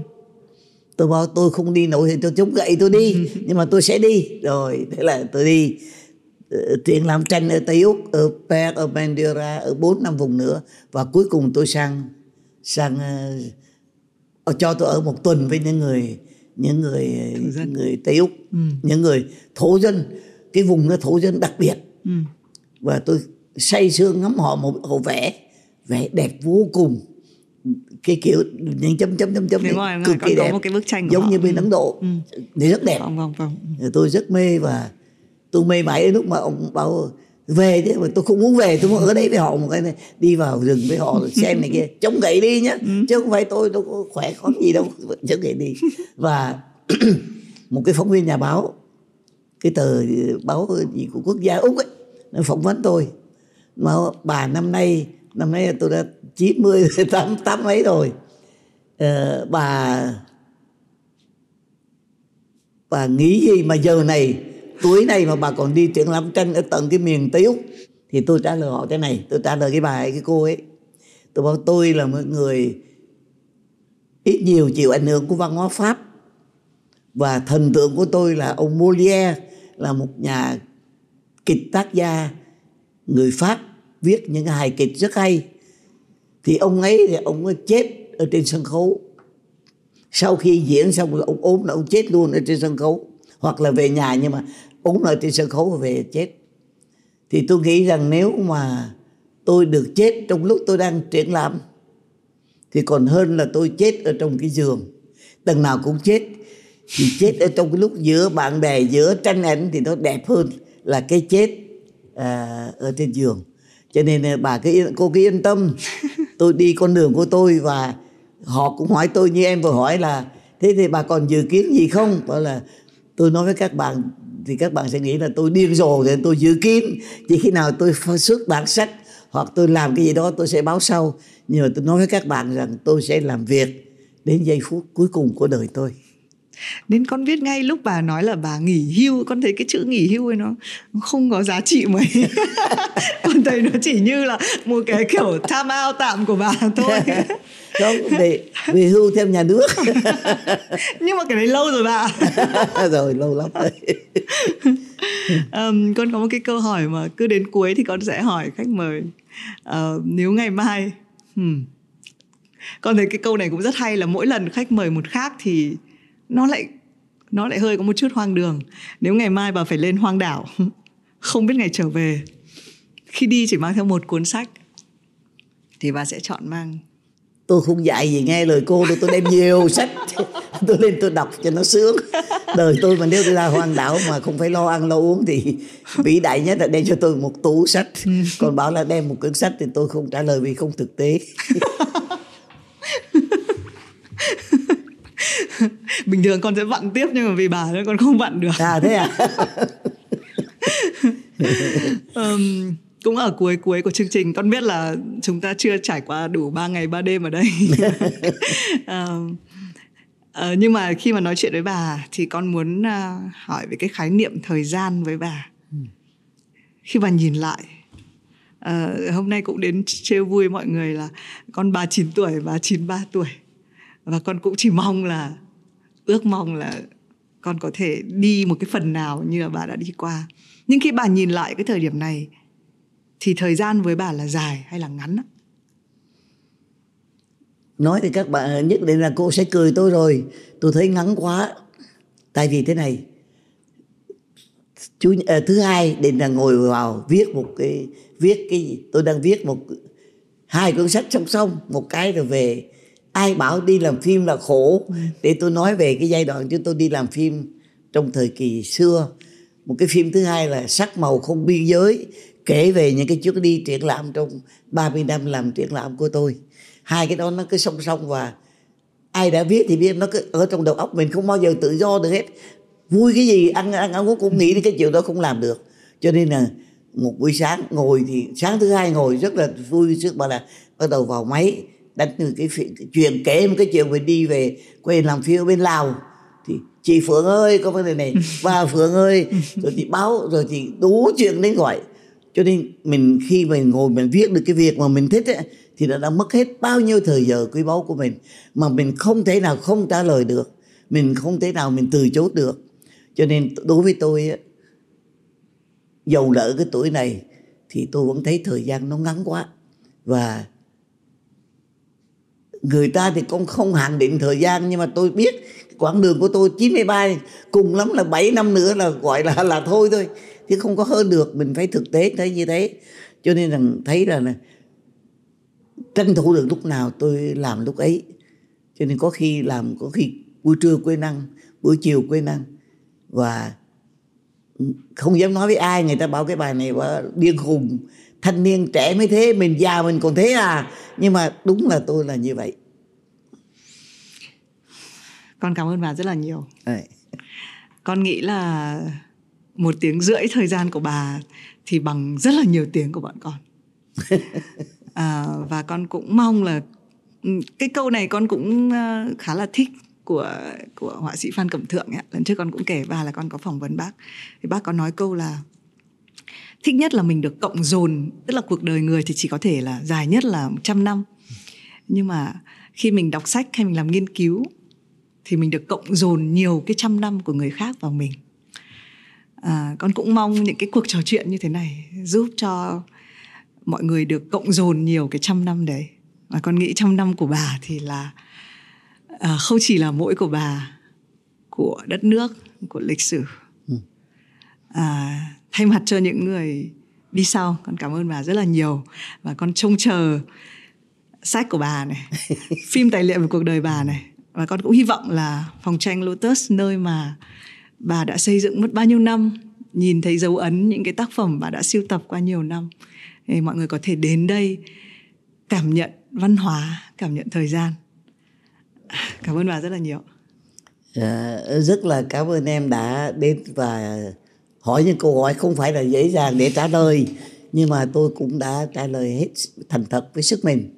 B: tôi bảo tôi không đi nổi thì tôi chống gậy tôi đi nhưng mà tôi sẽ đi rồi thế là tôi đi ờ, triển làm tranh ở Tây Úc, ở Perth, ở Bandera, ở bốn năm vùng nữa và cuối cùng tôi sang sang uh, cho tôi ở một tuần với những người những người người Tây Úc, ừ. những người thổ dân, cái vùng nó thổ dân đặc biệt ừ. và tôi say sương ngắm họ một họ vẽ vẽ đẹp vô cùng cái kiểu những chấm chấm chấm chấm
A: cực kỳ đẹp một cái bức tranh
B: giống
A: họ.
B: như bên Ấn Độ ừ. thì rất đẹp vâng, vâng, vâng. tôi rất mê và tôi mê mãi đến lúc mà ông bảo về chứ mà tôi không muốn về tôi muốn ở đây với họ một cái này đi vào rừng với họ xem này kia. Chống gậy đi nhá ừ. chứ không phải tôi đâu có khỏe khó gì đâu chống gậy đi. Và một cái phóng viên nhà báo cái tờ báo gì của quốc gia úc ấy nó phỏng vấn tôi. Mà bà năm nay năm nay tôi đã 90 tám tám mấy rồi. Ờ, bà bà nghĩ gì mà giờ này tuổi này mà bà còn đi triển lãm tranh ở tận cái miền Tây Úc. Thì tôi trả lời họ thế này, tôi trả lời cái bài cái cô ấy. Tôi bảo tôi là một người ít nhiều chịu ảnh hưởng của văn hóa Pháp. Và thần tượng của tôi là ông Molière, là một nhà kịch tác gia, người Pháp viết những hài kịch rất hay. Thì ông ấy thì ông ấy chết ở trên sân khấu. Sau khi diễn xong là ông ốm là ông chết luôn ở trên sân khấu. Hoặc là về nhà nhưng mà ốm ở trên sân khấu về chết. Thì tôi nghĩ rằng nếu mà tôi được chết trong lúc tôi đang triển lãm thì còn hơn là tôi chết ở trong cái giường. Tầng nào cũng chết. Thì chết ở trong cái lúc giữa bạn bè giữa tranh ảnh thì nó đẹp hơn là cái chết à, ở trên giường. Cho nên à, bà cứ yên, cô cứ yên tâm. Tôi đi con đường của tôi và họ cũng hỏi tôi như em vừa hỏi là thế thì bà còn dự kiến gì không? Bảo là tôi nói với các bạn thì các bạn sẽ nghĩ là tôi điên rồ thì tôi dự kiến chỉ khi nào tôi xuất bản sách hoặc tôi làm cái gì đó tôi sẽ báo sau. Nhưng mà tôi nói với các bạn rằng tôi sẽ làm việc đến giây phút cuối cùng của đời tôi
A: nên con biết ngay lúc bà nói là bà nghỉ hưu con thấy cái chữ nghỉ hưu ấy nó không có giá trị mấy. Con thấy nó chỉ như là một cái kiểu time out tạm của bà thôi.
B: Không về về hưu theo nhà nước.
A: Nhưng mà cái đấy lâu rồi bà.
B: Rồi lâu lắm rồi.
A: Um, con có một cái câu hỏi mà cứ đến cuối thì con sẽ hỏi khách mời. Uh, nếu ngày mai hmm, con thấy cái câu này cũng rất hay là mỗi lần khách mời một khác thì nó lại nó lại hơi có một chút hoang đường. Nếu ngày mai bà phải lên hoang đảo không biết ngày trở về. Khi đi chỉ mang theo một cuốn sách thì bà sẽ chọn mang.
B: Tôi không dạy gì nghe lời cô tôi tôi đem nhiều sách. Tôi lên tôi đọc cho nó sướng. Đời tôi mà nếu tôi ra hoang đảo mà không phải lo ăn lo uống thì vĩ đại nhất là đem cho tôi một tủ sách. Ừ. còn bảo là đem một cuốn sách thì tôi không trả lời vì không thực tế
A: bình thường con sẽ vặn tiếp nhưng mà vì bà nên con không vặn được.
B: À thế à?
A: Um, cũng ở cuối cuối của chương trình con biết là chúng ta chưa trải qua đủ 3 ngày 3 đêm ở đây. Um, uh, nhưng mà khi mà nói chuyện với bà thì con muốn uh, hỏi về cái khái niệm thời gian với bà. Khi bà nhìn lại uh, hôm nay cũng đến trêu vui mọi người là con bà 9 tuổi bà 93 tuổi và con cũng chỉ mong là ước mong là con có thể đi một cái phần nào như là bà đã đi qua. Nhưng khi bà nhìn lại cái thời điểm này thì thời gian với bà là dài hay là ngắn á?
B: nói thì các bạn nhất định là cô sẽ cười tôi rồi. Tôi thấy ngắn quá. Tại vì thế này chú à, thứ hai định là ngồi vào viết một cái viết cái tôi đang viết một hai cuốn sách song song. Một cái rồi về ai bảo đi làm phim là khổ. Để tôi nói về cái giai đoạn chúng tôi đi làm phim trong thời kỳ xưa. Một cái phim thứ hai là sắc màu không biên giới kể về những cái chuyến đi triển lãm trong 30 năm làm triển lãm của tôi. Hai cái đó nó cứ song song và ai đã viết thì biết nó cứ ở trong đầu óc mình không bao giờ tự do được hết. Vui cái gì ăn ăn ăn uống cũng nghĩ đến cái chuyện đó không làm được. Cho nên là một buổi sáng ngồi thì sáng thứ hai ngồi rất là vui trước bà là bắt đầu vào máy đánh từ cái, cái chuyện kể một cái chuyện mình đi về quê làm phiêu bên lào. Thì chị phượng ơi có vấn đề này. Bà phượng ơi. Rồi thì báo rồi thì đủ chuyện đến gọi. Cho nên mình khi mình ngồi mình viết được cái việc mà mình thích ấy, thì nó đã mất hết bao nhiêu thời giờ quý báu của mình mà mình không thể nào không trả lời được. Mình không thể nào mình từ chối được. Cho nên đối với tôi ấy, dầu lỡ cái tuổi này thì tôi vẫn thấy thời gian nó ngắn quá. Và người ta thì cũng không hạn định thời gian nhưng mà tôi biết quãng đường của tôi 93 cùng lắm là 7 năm nữa là gọi là là thôi thôi. Chứ không có hơn được mình phải thực tế thấy như thế. Cho nên là thấy là này, tranh thủ được lúc nào tôi làm lúc ấy. Cho nên có khi làm có khi buổi trưa quên năng buổi chiều quên năng và không dám nói với ai người ta bảo cái bài này quá điên khùng thanh niên trẻ mới thế mình già mình còn thế à. Nhưng mà đúng là tôi là như vậy.
A: Con cảm ơn bà rất là nhiều. Đấy. con nghĩ là một tiếng rưỡi thời gian của bà thì bằng rất là nhiều tiếng của bọn con. À, và con cũng mong là ừ, cái câu này con cũng ờ, khá là thích của của họa sĩ Phan Cẩm Thượng ấy. lần trước con cũng kể bà là con có phỏng vấn bác. Thì bác có nói câu là thích nhất là mình được cộng dồn tức là cuộc đời người thì chỉ có thể là dài nhất là 100 năm. Nhưng mà khi mình đọc sách hay mình làm nghiên cứu thì mình được cộng dồn nhiều cái trăm năm của người khác vào mình. À, con cũng mong những cái cuộc trò chuyện như thế này giúp cho mọi người được cộng dồn nhiều cái trăm năm đấy. Và con nghĩ trăm năm của bà thì là à, không chỉ là mỗi của bà của đất nước của lịch sử à, thay mặt cho những người đi sau con cảm ơn bà rất là nhiều. Và con trông chờ sách của bà này phim tài liệu về cuộc đời bà này. Và con cũng hy vọng là phòng tranh Lotus nơi mà bà đã xây dựng mất bao nhiêu năm nhìn thấy dấu ấn những cái tác phẩm bà đã siêu tập qua nhiều năm. Thì mọi người có thể đến đây cảm nhận văn hóa cảm nhận thời gian. Cảm ơn bà rất là nhiều.
B: À, rất là cảm ơn em đã đến và hỏi những câu hỏi không phải là dễ dàng để trả lời nhưng mà tôi cũng đã trả lời hết thành thật với sức mình.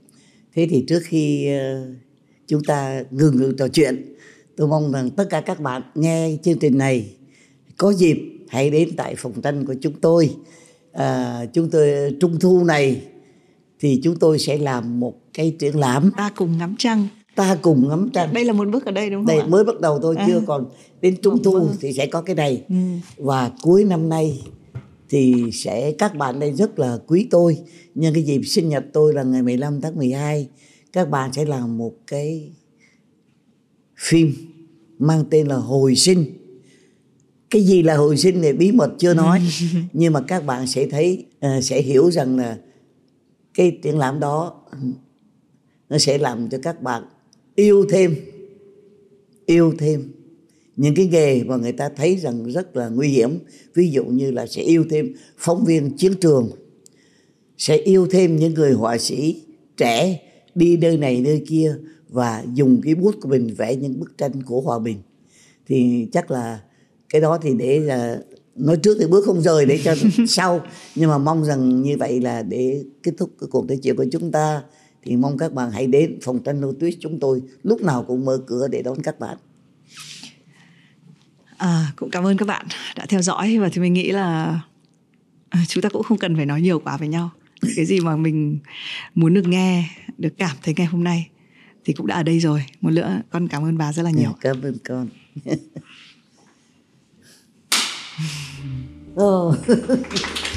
B: Thế thì trước khi ờ, chúng ta ngừng ngừng trò chuyện tôi mong rằng tất cả các bạn nghe chương trình này có dịp hãy đến tại phòng tranh của chúng tôi. À, chúng tôi trung thu này thì chúng tôi sẽ làm một cái triển lãm.
A: Ta cùng ngắm trăng
B: ta cùng ngắm trăng
A: đây là một bước ở đây đúng không
B: đây
A: ạ?
B: mới bắt đầu thôi à. chưa còn đến trung thu vâng. thì sẽ có cái này ừ. và cuối năm nay thì sẽ các bạn đây rất là quý tôi nhân cái dịp sinh nhật tôi là ngày 15 tháng 12 các bạn sẽ làm một cái phim mang tên là hồi sinh cái gì là hồi sinh thì bí mật chưa nói nhưng mà các bạn sẽ thấy uh, sẽ hiểu rằng là cái triển lãm đó nó sẽ làm cho các bạn yêu thêm. Yêu thêm. Những cái nghề mà người ta thấy rằng rất là nguy hiểm, ví dụ như là sẽ yêu thêm phóng viên chiến trường, sẽ yêu thêm những người họa sĩ trẻ đi nơi này nơi kia và dùng cái bút của mình vẽ những bức tranh của hòa bình. Thì chắc là cái đó thì để là nói trước thì bước không rời để cho sau. Nhưng mà mong rằng như vậy là để kết thúc cái cuộc nói chuyện của chúng ta thì mong các bạn hãy đến phòng tranh nô tuyết chúng tôi lúc nào cũng mở cửa để đón các bạn.
A: À, cũng cảm ơn các bạn đã theo dõi và thì mình nghĩ là à, chúng ta cũng không cần phải nói nhiều quá với nhau. Cái gì mà mình muốn được nghe được cảm thấy ngày hôm nay thì cũng đã ở đây rồi. Một nữa con cảm ơn bà rất là nhiều.
B: dạ, cảm ơn con. Oh.